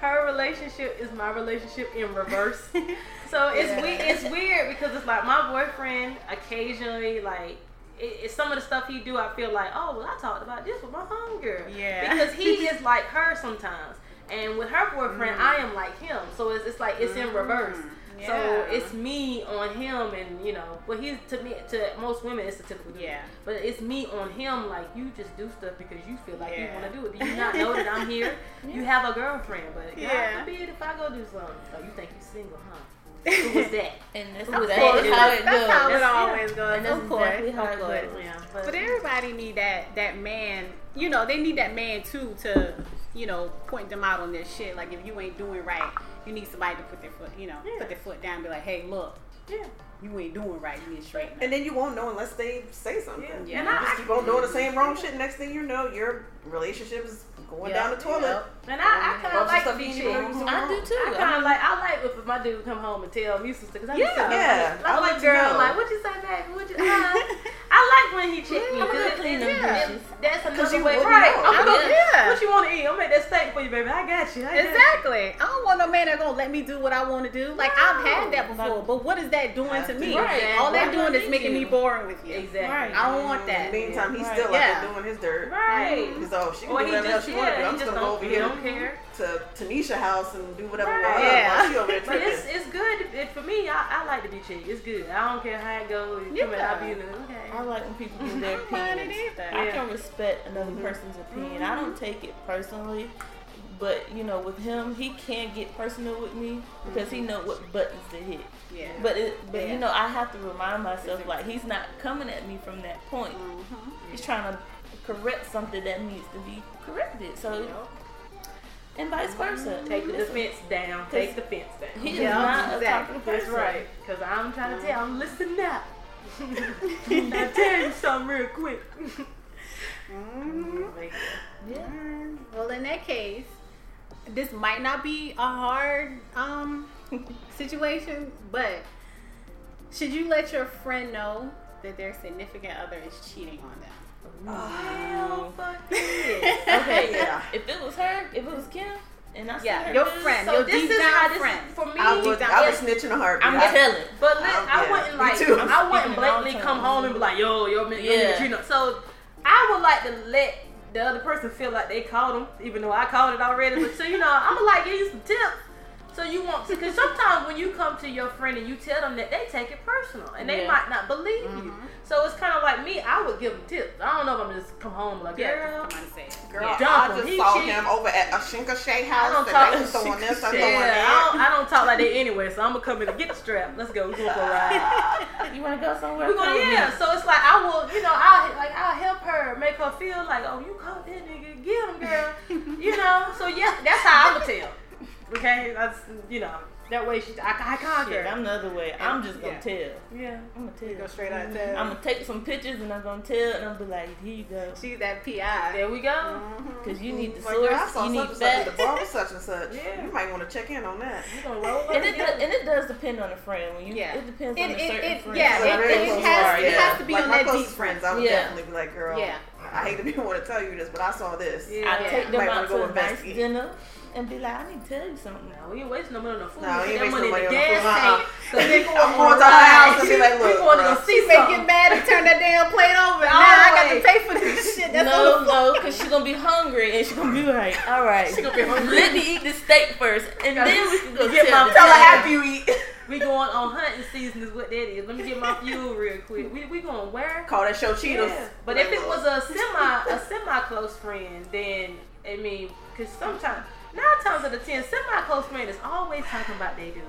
B: her relationship is my relationship in reverse. so it's
A: Yeah.
B: we it's weird because it's like my boyfriend occasionally like it, it's some of the stuff he do. I feel like oh well I talked about this with my homegirl.
A: Yeah.
B: Because he is like her sometimes, and with her boyfriend mm. I am like him. So it's it's like it's in mm. reverse. So it's me on him, and you know, but he's to me to most women it's a typical dude.
A: Yeah.
B: But it's me on him, like you just do stuff because you feel like you want to do it. Do you not know that I'm here? You have a girlfriend, but
A: Yeah.
B: God forbid if I go do something. Oh, you think you're single, huh? Who was that?
D: And that's
B: Of
D: exactly
B: course.
D: how it
A: That's
D: goes.
A: how it
B: That's-
A: always goes.
D: And
A: of course.
D: exactly how it goes.
B: Yeah,
A: But everybody need that that man. You know, they need that man too to you know point them out on their shit. Like if you ain't doing right, you need somebody to put their foot. You know,
B: Yeah.
A: put their foot down. and Be like, hey, look,
B: yeah.
A: you ain't doing right. You need up.
C: And then you won't know unless they say something.
B: Yeah.
C: You
A: And
C: just keep on doing the same wrong shit. Next thing you know, your relationship is going
A: Yeah.
C: down the toilet.
A: Yep.
B: And I, I kind of like
C: stuff
B: to be
C: you didn't even know
B: chill.
D: I do too.
B: I kind of like I like if my dude come home and tell me some stuff because I
A: Yeah.
B: be
C: Yeah,
B: like,
C: I like
B: like
C: to
B: girl
C: know.
B: like what you say baby what you uh, I like when he check me
D: I'm
B: because
D: gonna clean them dishes.
B: that's
C: 'Cause
B: another
C: you
B: way
C: wouldn't
B: right. I'm
A: I
B: gonna
A: mean, yeah.
B: what you want to eat I'm make that steak for you baby I got you I got you.
A: Exactly. I don't want no man that gonna let me do what I want to do. Like I've had that before, but what is that doing to me?
D: Right.
A: All that doing is making me boring with you.
B: exactly
A: I don't want
C: In
A: that.
C: the meantime, he's still
A: Yeah.
C: out there doing his dirt.
B: right
C: Because oh, she can do
B: he
C: whatever else
B: just
C: she want to do.
B: yeah
C: I'm just
B: just
C: gonna go over here
B: don't care
C: to Tanisha house and do whatever.
B: Right.
C: I
A: Yeah.
C: want. She over there
B: But it's it's good it, for me. I, I like to be cheap. It's good. I don't care how it goes. You come I'll be in the okay.
D: I like when people give their
A: I don't
D: opinions. I can respect another mm-hmm. person's opinion. I don't mm-hmm. take it personally, but you know, with him, he can't get personal with me because he mm-hmm. know what buttons to hit.
A: Yeah.
D: But it, but
A: Yeah.
D: you know, I have to remind myself like he's not coming at me from that point.
A: Mhm.
D: He's trying to correct something that needs to be corrected. So, and vice versa.
B: Take the
D: Listen,
B: defense down. Take the fence down.
D: He is
A: Yeah,
D: not a
A: exactly.
D: talking
B: That's right. Cause I'm trying to tell. I'm listening now. I tell you something real quick.
A: Mhm.
D: Yeah.
A: Mm, Well, in that case, this might not be a hard um situation, but should you let your friend know that their significant other is cheating on them?
B: Hell fuck.
D: Okay.
C: Yeah.
D: If it was her, if it was Kim, and I
A: Yeah,
D: her
A: your
D: this,
A: friend,
B: So
A: your
B: this
A: deep
B: is
A: down
B: this
A: friend.
B: for me.
C: I would, I would snitch in a heartbeat.
D: I'm
C: I-
D: telling.
B: But li-
C: Um,
B: I wouldn't like. I wouldn't blatantly come home and be like, "Yo, yo, yo,
D: Yeah.
B: you know." So I would like to let the other person feel like they called them, even though I called it already. But so you know, I'm gonna like give you some tips. So you want to, because sometimes when you come to your friend and you tell them that, they take it personal and they
D: Yeah.
B: might not believe you. Mm-hmm. So it's kind of like me. I would give them tips. I don't know if I'm just come home like,
A: Yeah,
B: girl,
A: come on and say.
C: Girl,
B: Yeah.
C: I
B: Dump him.
C: just saw
B: cheat.
C: him over at a Shinka Shay
B: I
C: house.
B: don't
C: and
B: talk.
C: they was throwing this, I'm
B: Yeah,
C: throwing
B: I don't, I don't talk like that anyway. So I'm gonna come in and get the strap. Let's go. We're going for a ride.
D: You want to go somewhere?
B: We're gonna yeah. So it's like I will, you know, I'll like I'll help her, make her feel like, oh, you caught that nigga, get him, girl. you know. So yeah, that's how I'm gonna tell. Okay, that's you know that way she I, I conquer.
D: Shit, I'm the other way. I'm just gonna
A: Yeah.
D: tell.
B: yeah.
D: I'm gonna tell.
A: You go straight out there.
D: I'm gonna take some pictures and I'm gonna tell and I'm gonna be like, here you go.
A: She's that PI.
B: There we go.
A: Mhm.
D: Cause you need the
C: Like, girl, I
D: source,
C: saw
D: you need
C: such and such the
D: facts.
C: bar with such and such.
B: Yeah.
C: You might want to check in on that.
B: We gonna roll up
D: And it, does, and it does depend on the friend. When you,
A: Yeah.
D: it depends
A: It-
D: on the
A: it-
D: certain
A: it-
D: friend.
A: yeah,
C: So
A: it-
C: very
A: it
C: close
A: has-
C: are,
A: it has to be
C: like
A: on
C: my
A: that
C: closest
A: deep
C: friends. I would
D: Yeah.
C: definitely be like, girl,
A: Yeah.
C: I hate to be want to tell you this, but I saw this.
B: Yeah.
D: I take them
C: might
D: out
C: wanna go
D: to a nice dinner and be like, I need to tell you something.
B: No, we ain't wasting no money on the food.
C: No, we ain't wasting
B: in the
C: money on the food. Uh-uh.
B: So they going
C: I'm going to her house and be like, look,
B: to
C: bruh.
B: go
A: She
B: see
A: may
B: something.
A: get mad and turn that damn plate over. Now I got to pay for this shit. That's
D: no,
A: the
D: no, because she's gonna be hungry and she's gonna be like, all right,
B: She gonna be hungry.
D: let me eat this steak first, and then we can go
B: Get
D: tell
B: my
C: Tell her after you eat.
B: We going on hunting season is what that is. Let me get my fuel real quick. We we going where?
C: Call that show Cheaters.
B: Yeah. But if it was a semi a semi close friend, then I mean, because sometimes nine times out of ten, semi close friend is always talking about they dude.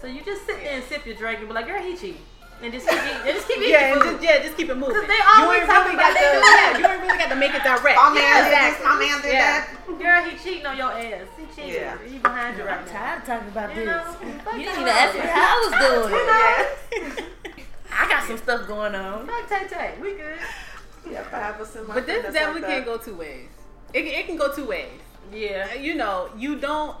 B: So you just sit there and sip your drink and be like, girl, he cheating, and just keep eating, and just keep eating
A: Yeah, and
B: food.
A: just, yeah, just keep it moving.
B: 'Cause they always
A: ain't
B: talking
A: really
B: about
A: got
B: they do
A: yeah, you ain't really got to make it direct.
C: My man
A: Yeah,
C: did this,
A: exactly.
C: my man did
A: Yeah.
C: that.
B: Girl, he cheating on your ass. He cheating.
C: Yeah.
B: He behind you right
D: I'm
B: now.
D: tired of talking about
B: You
D: this.
B: know,
D: You didn't even ask me how I was doing it.
A: Yeah.
D: I got some stuff going on.
B: Fuck Tay Tay. We good.
C: Yeah, five percent.
A: But this definitely can't go two ways. It, it can go two ways.
B: Yeah.
A: You know, you don't.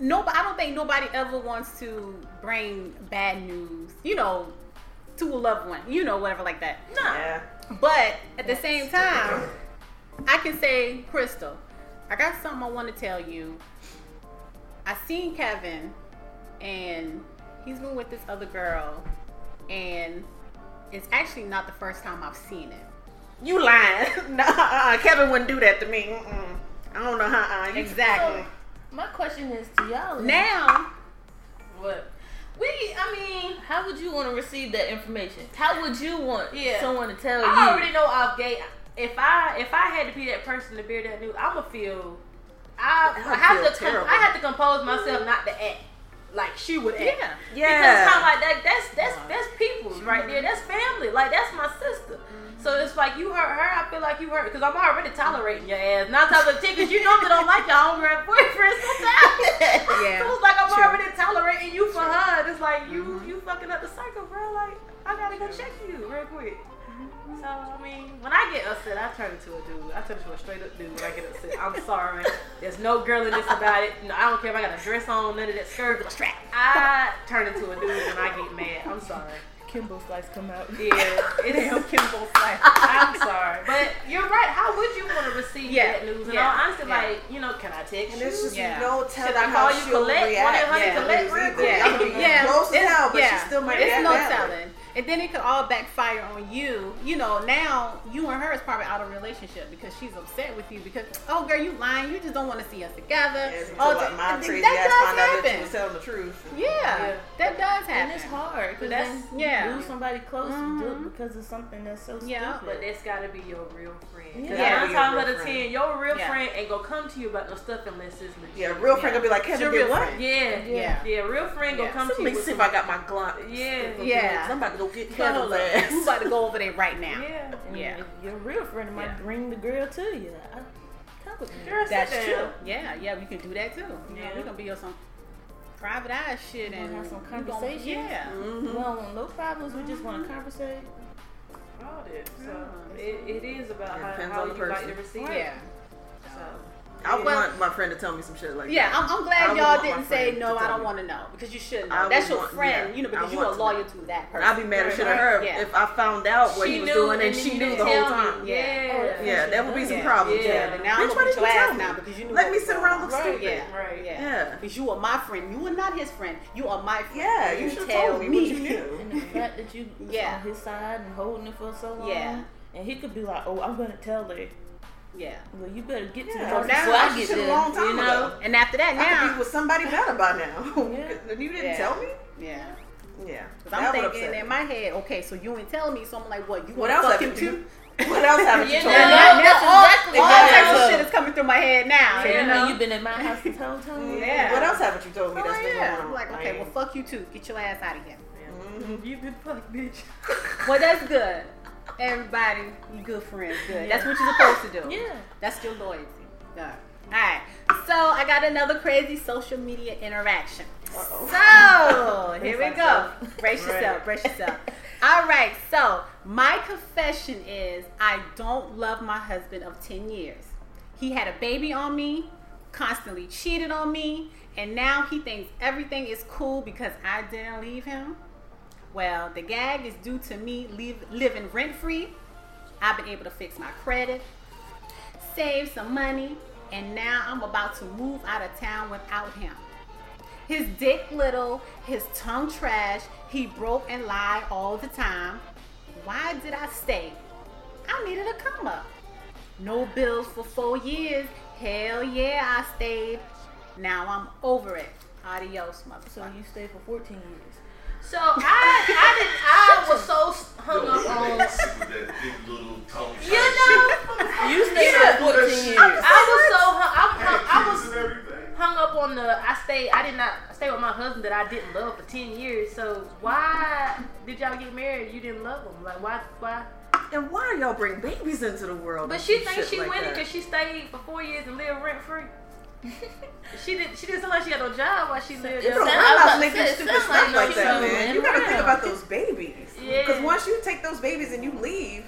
A: Nobody. I don't think nobody ever wants to bring bad news. You know, to a loved one. You know, whatever like that.
B: Nah.
C: Yeah.
A: But at the same time, I can say, Crystal, I got something I want to tell you. I seen Kevin, and he's been with this other girl, and it's actually not the first time I've seen it.
C: You lying? no, uh, Kevin wouldn't do that to me. Mm-mm. I don't know how. Uh, you
A: Exactly.
D: My question is to y'all.
A: Now,
B: What?
D: we, I mean, how would you want to receive that information? How would you want
B: Yeah.
D: someone to tell
B: I
D: you?
B: I already know off gate. If I if I had to be that person to bear that news, I'ma feel. I,
C: I
B: I have to com-
C: terrible.
B: I have to compose myself not to act like she would act.
A: yeah.
C: Yeah.
B: Because kind of like that. That's that's that's people's right there. That's family. Like that's my sister. So it's like you hurt her. I feel like you hurt because I'm already tolerating your ass. Nine times out of ten, because you know they don't like your own girl boyfriend sometimes.
A: Yeah,
B: So it's like I'm
A: true.
B: already tolerating you for her. And it's like you mm-hmm. you fucking up the circle, bro. Like I gotta go check you real quick. Mm-hmm. So I mean, when I get upset, I turn into a dude. I turn into a straight up dude when I get upset. I'm sorry. There's no girliness about it. No, I don't care if I got a dress on, none of that skirt. Or strap. I turn into a dude when I get mad. I'm sorry.
D: Kimbo Slice come out.
B: Yeah, it's
A: Damn, Kimbo Slice.
B: I'm sorry, but you're right. How would you want to receive
A: Yeah,
B: that news? And
A: yeah,
B: all honesty,
A: yeah.
B: like you know, can I text
C: And
B: you?
C: it's just
A: Yeah.
C: no telling
B: Should I
C: how
B: call you
C: she'll
B: collect?
C: react.
B: 1-800
C: yeah,
B: collect
C: news
B: real
C: either.
B: quick?
C: Y'all could be
A: yeah,
C: close as
A: it's-
C: hell, but
A: yeah.
C: she still might
A: It's
C: react
A: no
C: badly.
A: telling. And then it could all backfire on you. You know, now you and her is probably out of relationship because she's upset with you because, oh girl, you lying. You just don't want to see us together.
C: Yes,
A: oh,
C: until like my
A: th-
C: crazy
A: that
C: ass
A: does
C: found out that she
A: happen.
C: telling the truth.
A: Yeah,
B: Yeah.
A: that does happen.
D: And
A: happen.
D: it's hard because
B: That's-
D: then
A: yeah.
D: you lose somebody close
A: Mhm.
D: to- because of something that's so
A: Yeah.
D: stupid.
B: But that's gotta be your real friend.
D: Yeah.
B: nine
C: Gotta be your
B: times
C: real
B: out of
C: friend.
B: ten, your real
A: Yeah.
B: friend ain't gonna come to you about no stuff unless it's legit.
C: Yeah, real friend
A: Yeah.
C: gonna be like, Kevin
A: Your
C: did
A: real
C: what?
A: friend.
B: Yeah,
A: Yeah.
B: yeah, real friend gonna come
C: Let
B: to
C: me
B: you. with
C: see if I got my glove.
B: Yeah.
A: Yeah.
C: I'm about to go get
A: So,
C: Kevin's
A: hold
C: ass.
A: We about to go over there right now.
B: Yeah.
D: And
A: Yeah.
D: your real friend might
A: Yeah.
D: bring the grill to you. I, come with me.
B: Girl, sit
A: That's
B: down.
A: true. Yeah, yeah, we can do that too. You
B: Yeah.
A: we gonna be on some private eye shit
D: We gonna
A: and
D: have some
A: conversation. gonna-
D: conversations.
A: Yeah. Mm-hmm.
D: We don't want no problems. We just want to mm-hmm. conversate.
B: All that. So
A: Yeah.
B: it, it is about
C: It
B: how, how
C: on the
B: you like to receive
A: Yeah.
B: it. So
C: I would
A: Well-
C: want my friend to tell me some shit like
A: Yeah,
C: that.
A: Yeah, I'm,
C: I'm
A: glad
C: would
A: y'all didn't say no. I don't want to know because you should
C: I
A: know.
C: would
A: That's your
C: want-
A: friend,
C: yeah,
A: you know, because you
C: want
A: are
C: to
A: loyal
C: know.
A: to that person.
C: I'd be mad as shit at
B: Right.
C: her
A: Yeah.
C: if I found out what
B: she
C: he was
B: knew
C: doing and
B: and
C: she knew the whole
B: tell me.
C: time.
A: Yeah.
B: Yeah.
C: Oh, yeah, that would be some problems.
B: Yeah.
C: Yeah.
A: But now
C: Bitch,
A: I'm
C: why
A: gonna beat
C: didn't you
A: ass
C: tell
A: now because you knew
C: Let me sit around
A: on.
C: look stupid.
A: Yeah,
B: Right.
A: yeah.
C: Yeah.
A: Because you are my friend. You are not his friend. You are my friend.
C: Yeah, you should have told me what you knew.
D: And the fact that you was
A: Yeah.
D: on his side and holding it for so long.
A: Yeah.
D: And he could be like, oh, I'm going to tell her.
A: Yeah.
D: Well, you better get to
C: Yeah,
D: the house
A: now
D: before I
C: I
D: get
C: should a long time
B: you know?
C: ago.
A: And after that,
C: I could be with somebody better by now.
D: Yeah.
C: You didn't
A: Yeah.
C: tell me?
A: yeah.
C: Yeah.
A: Because
C: That
A: I'm thinking in my head, okay, so you ain't telling me, so I'm like, what? You
C: What
A: want
C: else
A: to fuck
C: haven't
A: him
C: you?
A: too?
C: What else haven't you
D: You
C: told
D: know,
C: me?
A: Now,
D: that's
A: all,
D: exactly
A: all
D: what
A: types of
D: happened.
A: shit is coming through my head now.
D: So
A: you
D: you
A: know?
D: know you've been in my house this whole time.
A: Yeah.
C: What else haven't you told me
A: Oh,
C: that's been
A: yeah.
C: going on?
A: I'm like, okay, well, fuck you too. Get your ass out of here.
C: Mhm.
B: You've been fucked, bitch.
A: Well, that's good. Everybody, you good friends. Good. That's what you're supposed to do.
D: Yeah.
A: That's your loyalty. All right. So I got another crazy social media interaction. So here we go. Brace yourself. Brace yourself. All right. So my confession is I don't love my husband of ten years. He had a baby on me, constantly cheated on me, and now he thinks everything is cool because I didn't leave him. Well, the gag is due to me leave, living rent free. I've been able to fix my credit, save some money, and now I'm about to move out of town without him. His dick little, his tongue trash, he broke and lied all the time. Why did I stay? I needed a come up. No bills for four years. Hell yeah, I stayed. Now I'm over it. Adios,
D: mother.
A: So
D: you stayed for 14 years.
B: So I, I did, I was so hung up on.
E: ain't sick with that little tongue
B: You know,
D: You stayed
B: Yeah.
D: for 14 years.
B: I was so hung. I, I, I was
E: and everything.
B: hung up on the. I stayed. I did not stay with my husband that I didn't love for ten years. So why did y'all get married? You didn't love him. Like why? Why?
C: And why y'all bring babies into the world?
B: But she thinks she
C: like
B: winning because she stayed for four years and lived rent free. she did. She didn't sound like she had no job while she lived.
D: It
B: there.
C: No,
D: sound-
C: I'm
D: I was
C: not
D: about to it
C: stupid
D: sounds
C: stuff
D: like
C: like that, man. You gotta think about those babies.
B: Yeah.
C: Because once you take those babies and you leave,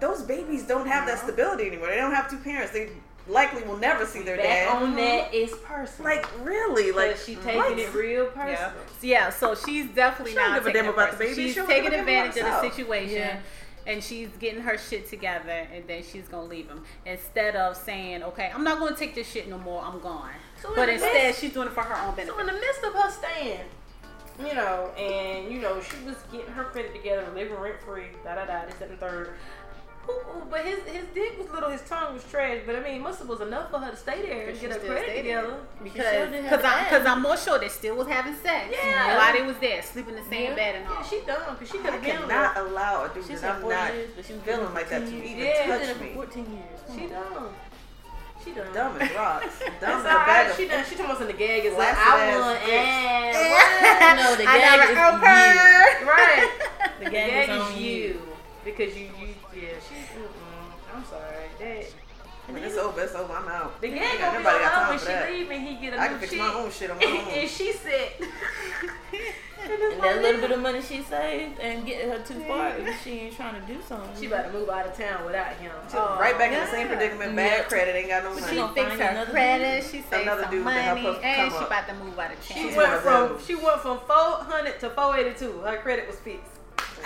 C: those babies don't have that uh-huh. stability anymore. They don't have two parents. They likely will never see their
B: Back
C: dad.
B: on that uh-huh. is personal.
C: Like really, like
B: Like she taking
C: what?
B: it real personal.
A: Yeah. So, yeah, so she's definitely
C: She don't give a
A: taking
C: damn about the
A: personal.
C: baby.
A: She's
C: She
A: taking
C: give a damn
A: advantage of the situation.
D: Yeah.
A: And she's getting her shit together, and then she's gonna leave him instead of saying, "Okay, I'm not gonna take this shit no more. I'm gone."
B: So
A: but instead,
B: midst-
A: she's doing it for her own benefit.
B: So in the midst of her staying, you know, and you know, she was getting her credit together, living rent free, da da da, this and third. Ooh, ooh, but his his dick was little, his tongue was trash. But I mean, must have was enough for her to stay there and get
A: she
B: her credit
A: stayed
B: together.
A: Because
D: sure did have
A: cause I,
D: an
A: cause
D: ass.
A: I'm more sure they still was having sex
B: Yeah.
A: while they was there, sleeping in the same
D: Yeah.
A: bed and all.
B: Yeah, she done because she could
C: I
B: have been.
C: cannot allow a dude
D: She
C: that
D: said
C: I'm not
D: years, but she was
C: feeling like that to
D: 14
C: even
B: Yeah.
D: She
C: touch
D: did
C: me.
D: 14 years.
B: She
D: on.
B: done. She done.
C: Dumb as rocks. Dumb
B: That's
C: as a bag
B: right.
C: of
B: She done. She told us in the gag is like
C: Flaccid
B: I
C: ass
B: won
C: dicks.
B: and
D: No, the
A: I
D: gag is you.
A: her.
B: right.
D: The
B: The
D: gag,
B: gag
D: is
B: is
D: on
B: you because you you yeah she. Mm-mm. I'm sorry. That
C: When it's over, it's over. I'm out.
B: the
C: Ain't
B: gag
C: got
B: gonna be
C: nobody got time
B: when
C: for
B: she leave and he get a
C: I
B: new
C: can fix
B: chick.
C: my own shit on my own.
B: and she said.
D: And that little bit of money she saved and getting her too far if she ain't trying to do something.
B: She about to move out of town without him.
C: She was right back in the
A: oh,
C: same predicament.
D: Yeah.
C: Bad credit, ain't got no
A: She
C: money.
D: gonna
A: fixed her credit.
D: dude.
A: She saved
C: Another
A: some
C: dude
A: money, and she about to move out of
B: She
A: town.
C: She's
B: went from she went from four hundred to four eighty two. Her credit was fixed.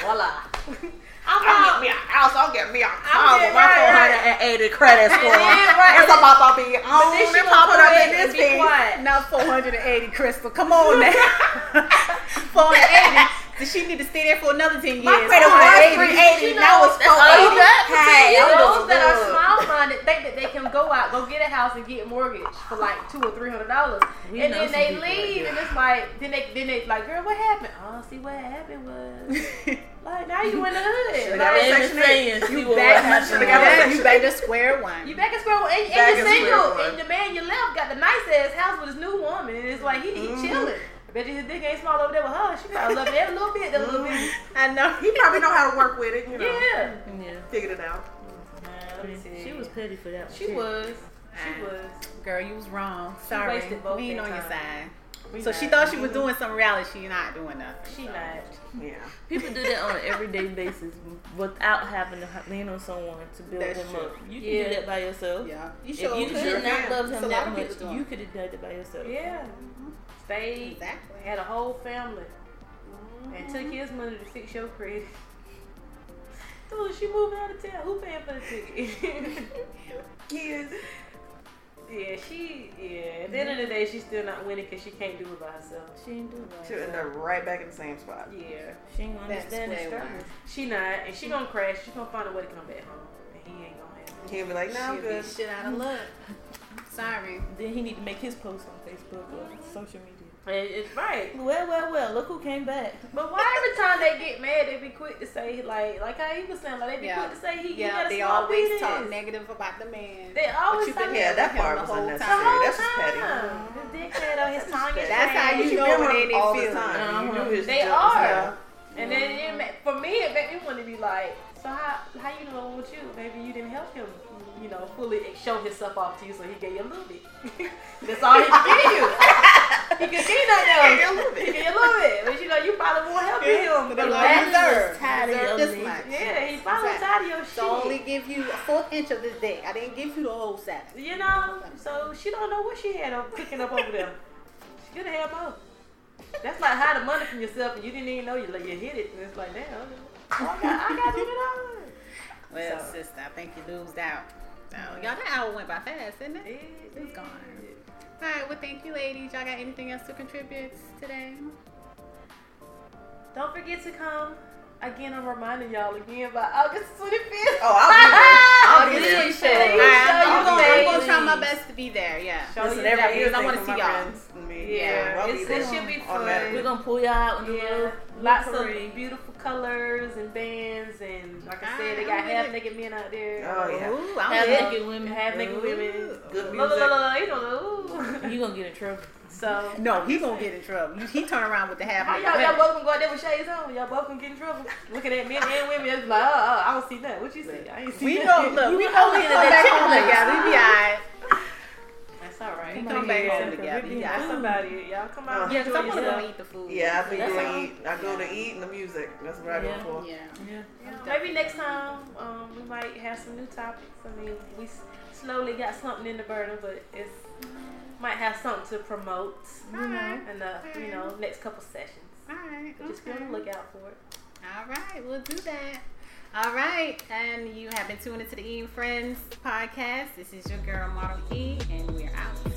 B: Voila. I'm
C: I'll
B: out.
C: get me a house. I'll get me a
B: I'm
C: car with my
B: right,
C: 480 credit score.
B: Right.
C: It's about to be
B: But
C: on
B: then she
C: and
B: gonna put
C: up in this
B: be
C: piece.
A: Not 480, Crystal. Come on now. 480. So she need to stay there for another 10 years.
C: My credit was 380.
B: You know,
C: Now it's
B: that's
C: 480.
B: you
C: Hey,
B: ten
C: I'm
B: Those
C: just
B: that are small minded think that they can go out, go get a house and get a mortgage for like two or three hundred dollars. And then they leave and it's like then they then they like, girl, what happened? Oh, see what happened was like now you in the hood. Like,
C: got a
D: And
C: section
D: the saying, see
A: back,
D: happened.
C: should've got
A: yeah,
C: a
A: you back to square one.
B: you back in square one, and, and
C: Back
B: you're
C: square
B: single,
C: one.
B: and the man you left got the nice ass house with his new woman, and it's like he, he
C: Mhm.
B: chilling. I bet you his dick ain't small over there with her. She probably love it every little bit, that little bit.
A: I know.
C: He probably know how to work with it, you know.
B: Yeah.
D: Yeah.
C: Figured it out.
D: She was petty for that.
B: She
D: too.
B: was. She was.
A: Girl, you was wrong. Sorry.
B: wasted both
A: We ain't
B: their
A: on your side.
B: We
A: So she thought she was doing some reality. She not doing nothing.
B: She not.
C: Yeah.
D: People do that on an everyday basis without having to lean on someone to build
A: That's
D: them
A: true.
D: up. You can do that by yourself.
A: Yeah. You
D: If you
A: could.
D: did not love
A: It's
D: him
A: a
D: that much, you could have done it by yourself.
B: Yeah. Stayed.
A: Exactly.
B: Had a whole family. And took mm-hmm. his money to fix your credit. So she moving out of town. Who paying for the ticket?
C: He is.
B: yeah, she. Yeah. At the end of the day, she's still not winning because she can't do it by herself.
D: She ain't doing
C: She'll end up right back in the same spot.
B: Yeah.
D: She ain't gonna understand the struggle.
B: She not, and she gonna crash. She gonna find a way to come back home, and he ain't gonna have it.
C: He'll be like, "No, I'm
A: She'll be
C: good."
A: shit out of luck. Sorry.
D: Then he need to make his post on Facebook or social media.
B: It- It's right.
D: Well, well, well. Look who came back.
B: But why every time they get mad, they be quick to say like, like how he was saying, like they be
A: Yeah.
B: quick to say he, he
A: Yeah,
B: got a
A: they
B: small
A: always
B: penis.
A: talk negative about the man.
B: They always
A: you
B: say
A: been
C: Yeah, that
A: him
C: part
A: the
C: was
A: whole
B: The
C: unnecessary.
A: time.
B: whole
C: That's just petty.
B: time. His dickhead on his tongue is
A: That's how you
C: You
A: know
C: remember
A: when they
C: him
A: didn't
C: all
A: feel
C: the time. You
D: Uh-huh.
C: knew his
B: They are.
C: yeah.
B: And then it for me, it made me want to be like, so how how you know with you? Maybe you didn't help him, you know, fully show himself off to you, so he gave you a little bit. That's all he can give you. he can give you nothing else. He can give you a little bit, but you know, you probably won't help
A: Yeah,
B: him.
A: but
B: But
A: the
B: that-
A: Lord deserve.
D: tired of
A: deserve this much.
B: yeah, he's probably
A: Exactly.
B: tired of your shit.
A: So only give you a fourth inch of this dick. I didn't give you the whole sack.
B: You know, so she don't know what she had up cooking up over there. She could have had more. That's like hiding money from yourself, and you didn't even know you like you hit it, and it's like, damn, I got, I got twenty dollars.
A: Well,
B: So-
A: sister, I think you losed out. So, y'all, that hour went by fast, didn't it? It's gone. All right, well, thank you, ladies. Y'all got anything else to contribute today?
B: Don't forget to come. Again, I'm reminding y'all again about August 25th.
C: Oh, I'll be there. I'll be
B: Please
C: there.
B: show
A: All
B: your
A: right, I'm,
C: I'll
A: gonna, I'm gonna try my best to be there. Yeah.
B: Show
C: Listen,
B: your
C: everybody
A: I wanna see y'all.
C: friends me.
B: Yeah,
C: I'll be
B: it's, it should be fun.
D: We're gonna pull y'all out in the
B: Yeah,
D: little,
B: lots
D: little
B: of beautiful colors and bands, and like I
A: Ah,
B: said, they
A: I'm
B: got half
A: it.
B: naked men out there.
C: Oh, yeah.
A: Ooh,
D: Half
A: with it.
D: naked women.
B: half naked women.
C: Good
B: La, la,
C: music.
B: la, la, la, you know.
D: You gonna get in trouble.
B: So
A: No, he gonna get in trouble. He turn around with the half.
B: How
A: naked
B: y'all, y'all both gonna go out there with shades on? Y'all both gonna get in trouble. Looking at men and women, it's like, oh, oh, I don't see nothing. What you see? I ain't see
A: We
B: nothing.
A: know. Look, we
D: was
A: know we
D: looking
A: come
D: at
A: back
D: that
A: home
D: chick
A: together. We be alright.
B: That's all right.
D: Come
A: come
D: on,
A: back
D: yeah.
A: home together.
D: Ribbon.
A: Yeah.
B: That's about it. Y'all come out.
C: Uh,
A: Yeah, because I
B: enjoy
A: want to go eat the food.
C: Yeah, I think
D: That's
C: go
D: all.
C: eat. I go to eat and the music. That's what I
D: Yeah.
C: go for.
A: Yeah.
D: Yeah.
B: Maybe next time um, we might have some new topics. I mean, we slowly got something in the burner, but it's might have something to promote
A: All right.
B: in the you know next couple sessions.
A: All right.
B: So just be on
A: okay.
B: the lookout for it.
A: All right, we'll do that. All right, and you have been tuning into the E and Friends podcast. This is your girl, Model E, and we're out.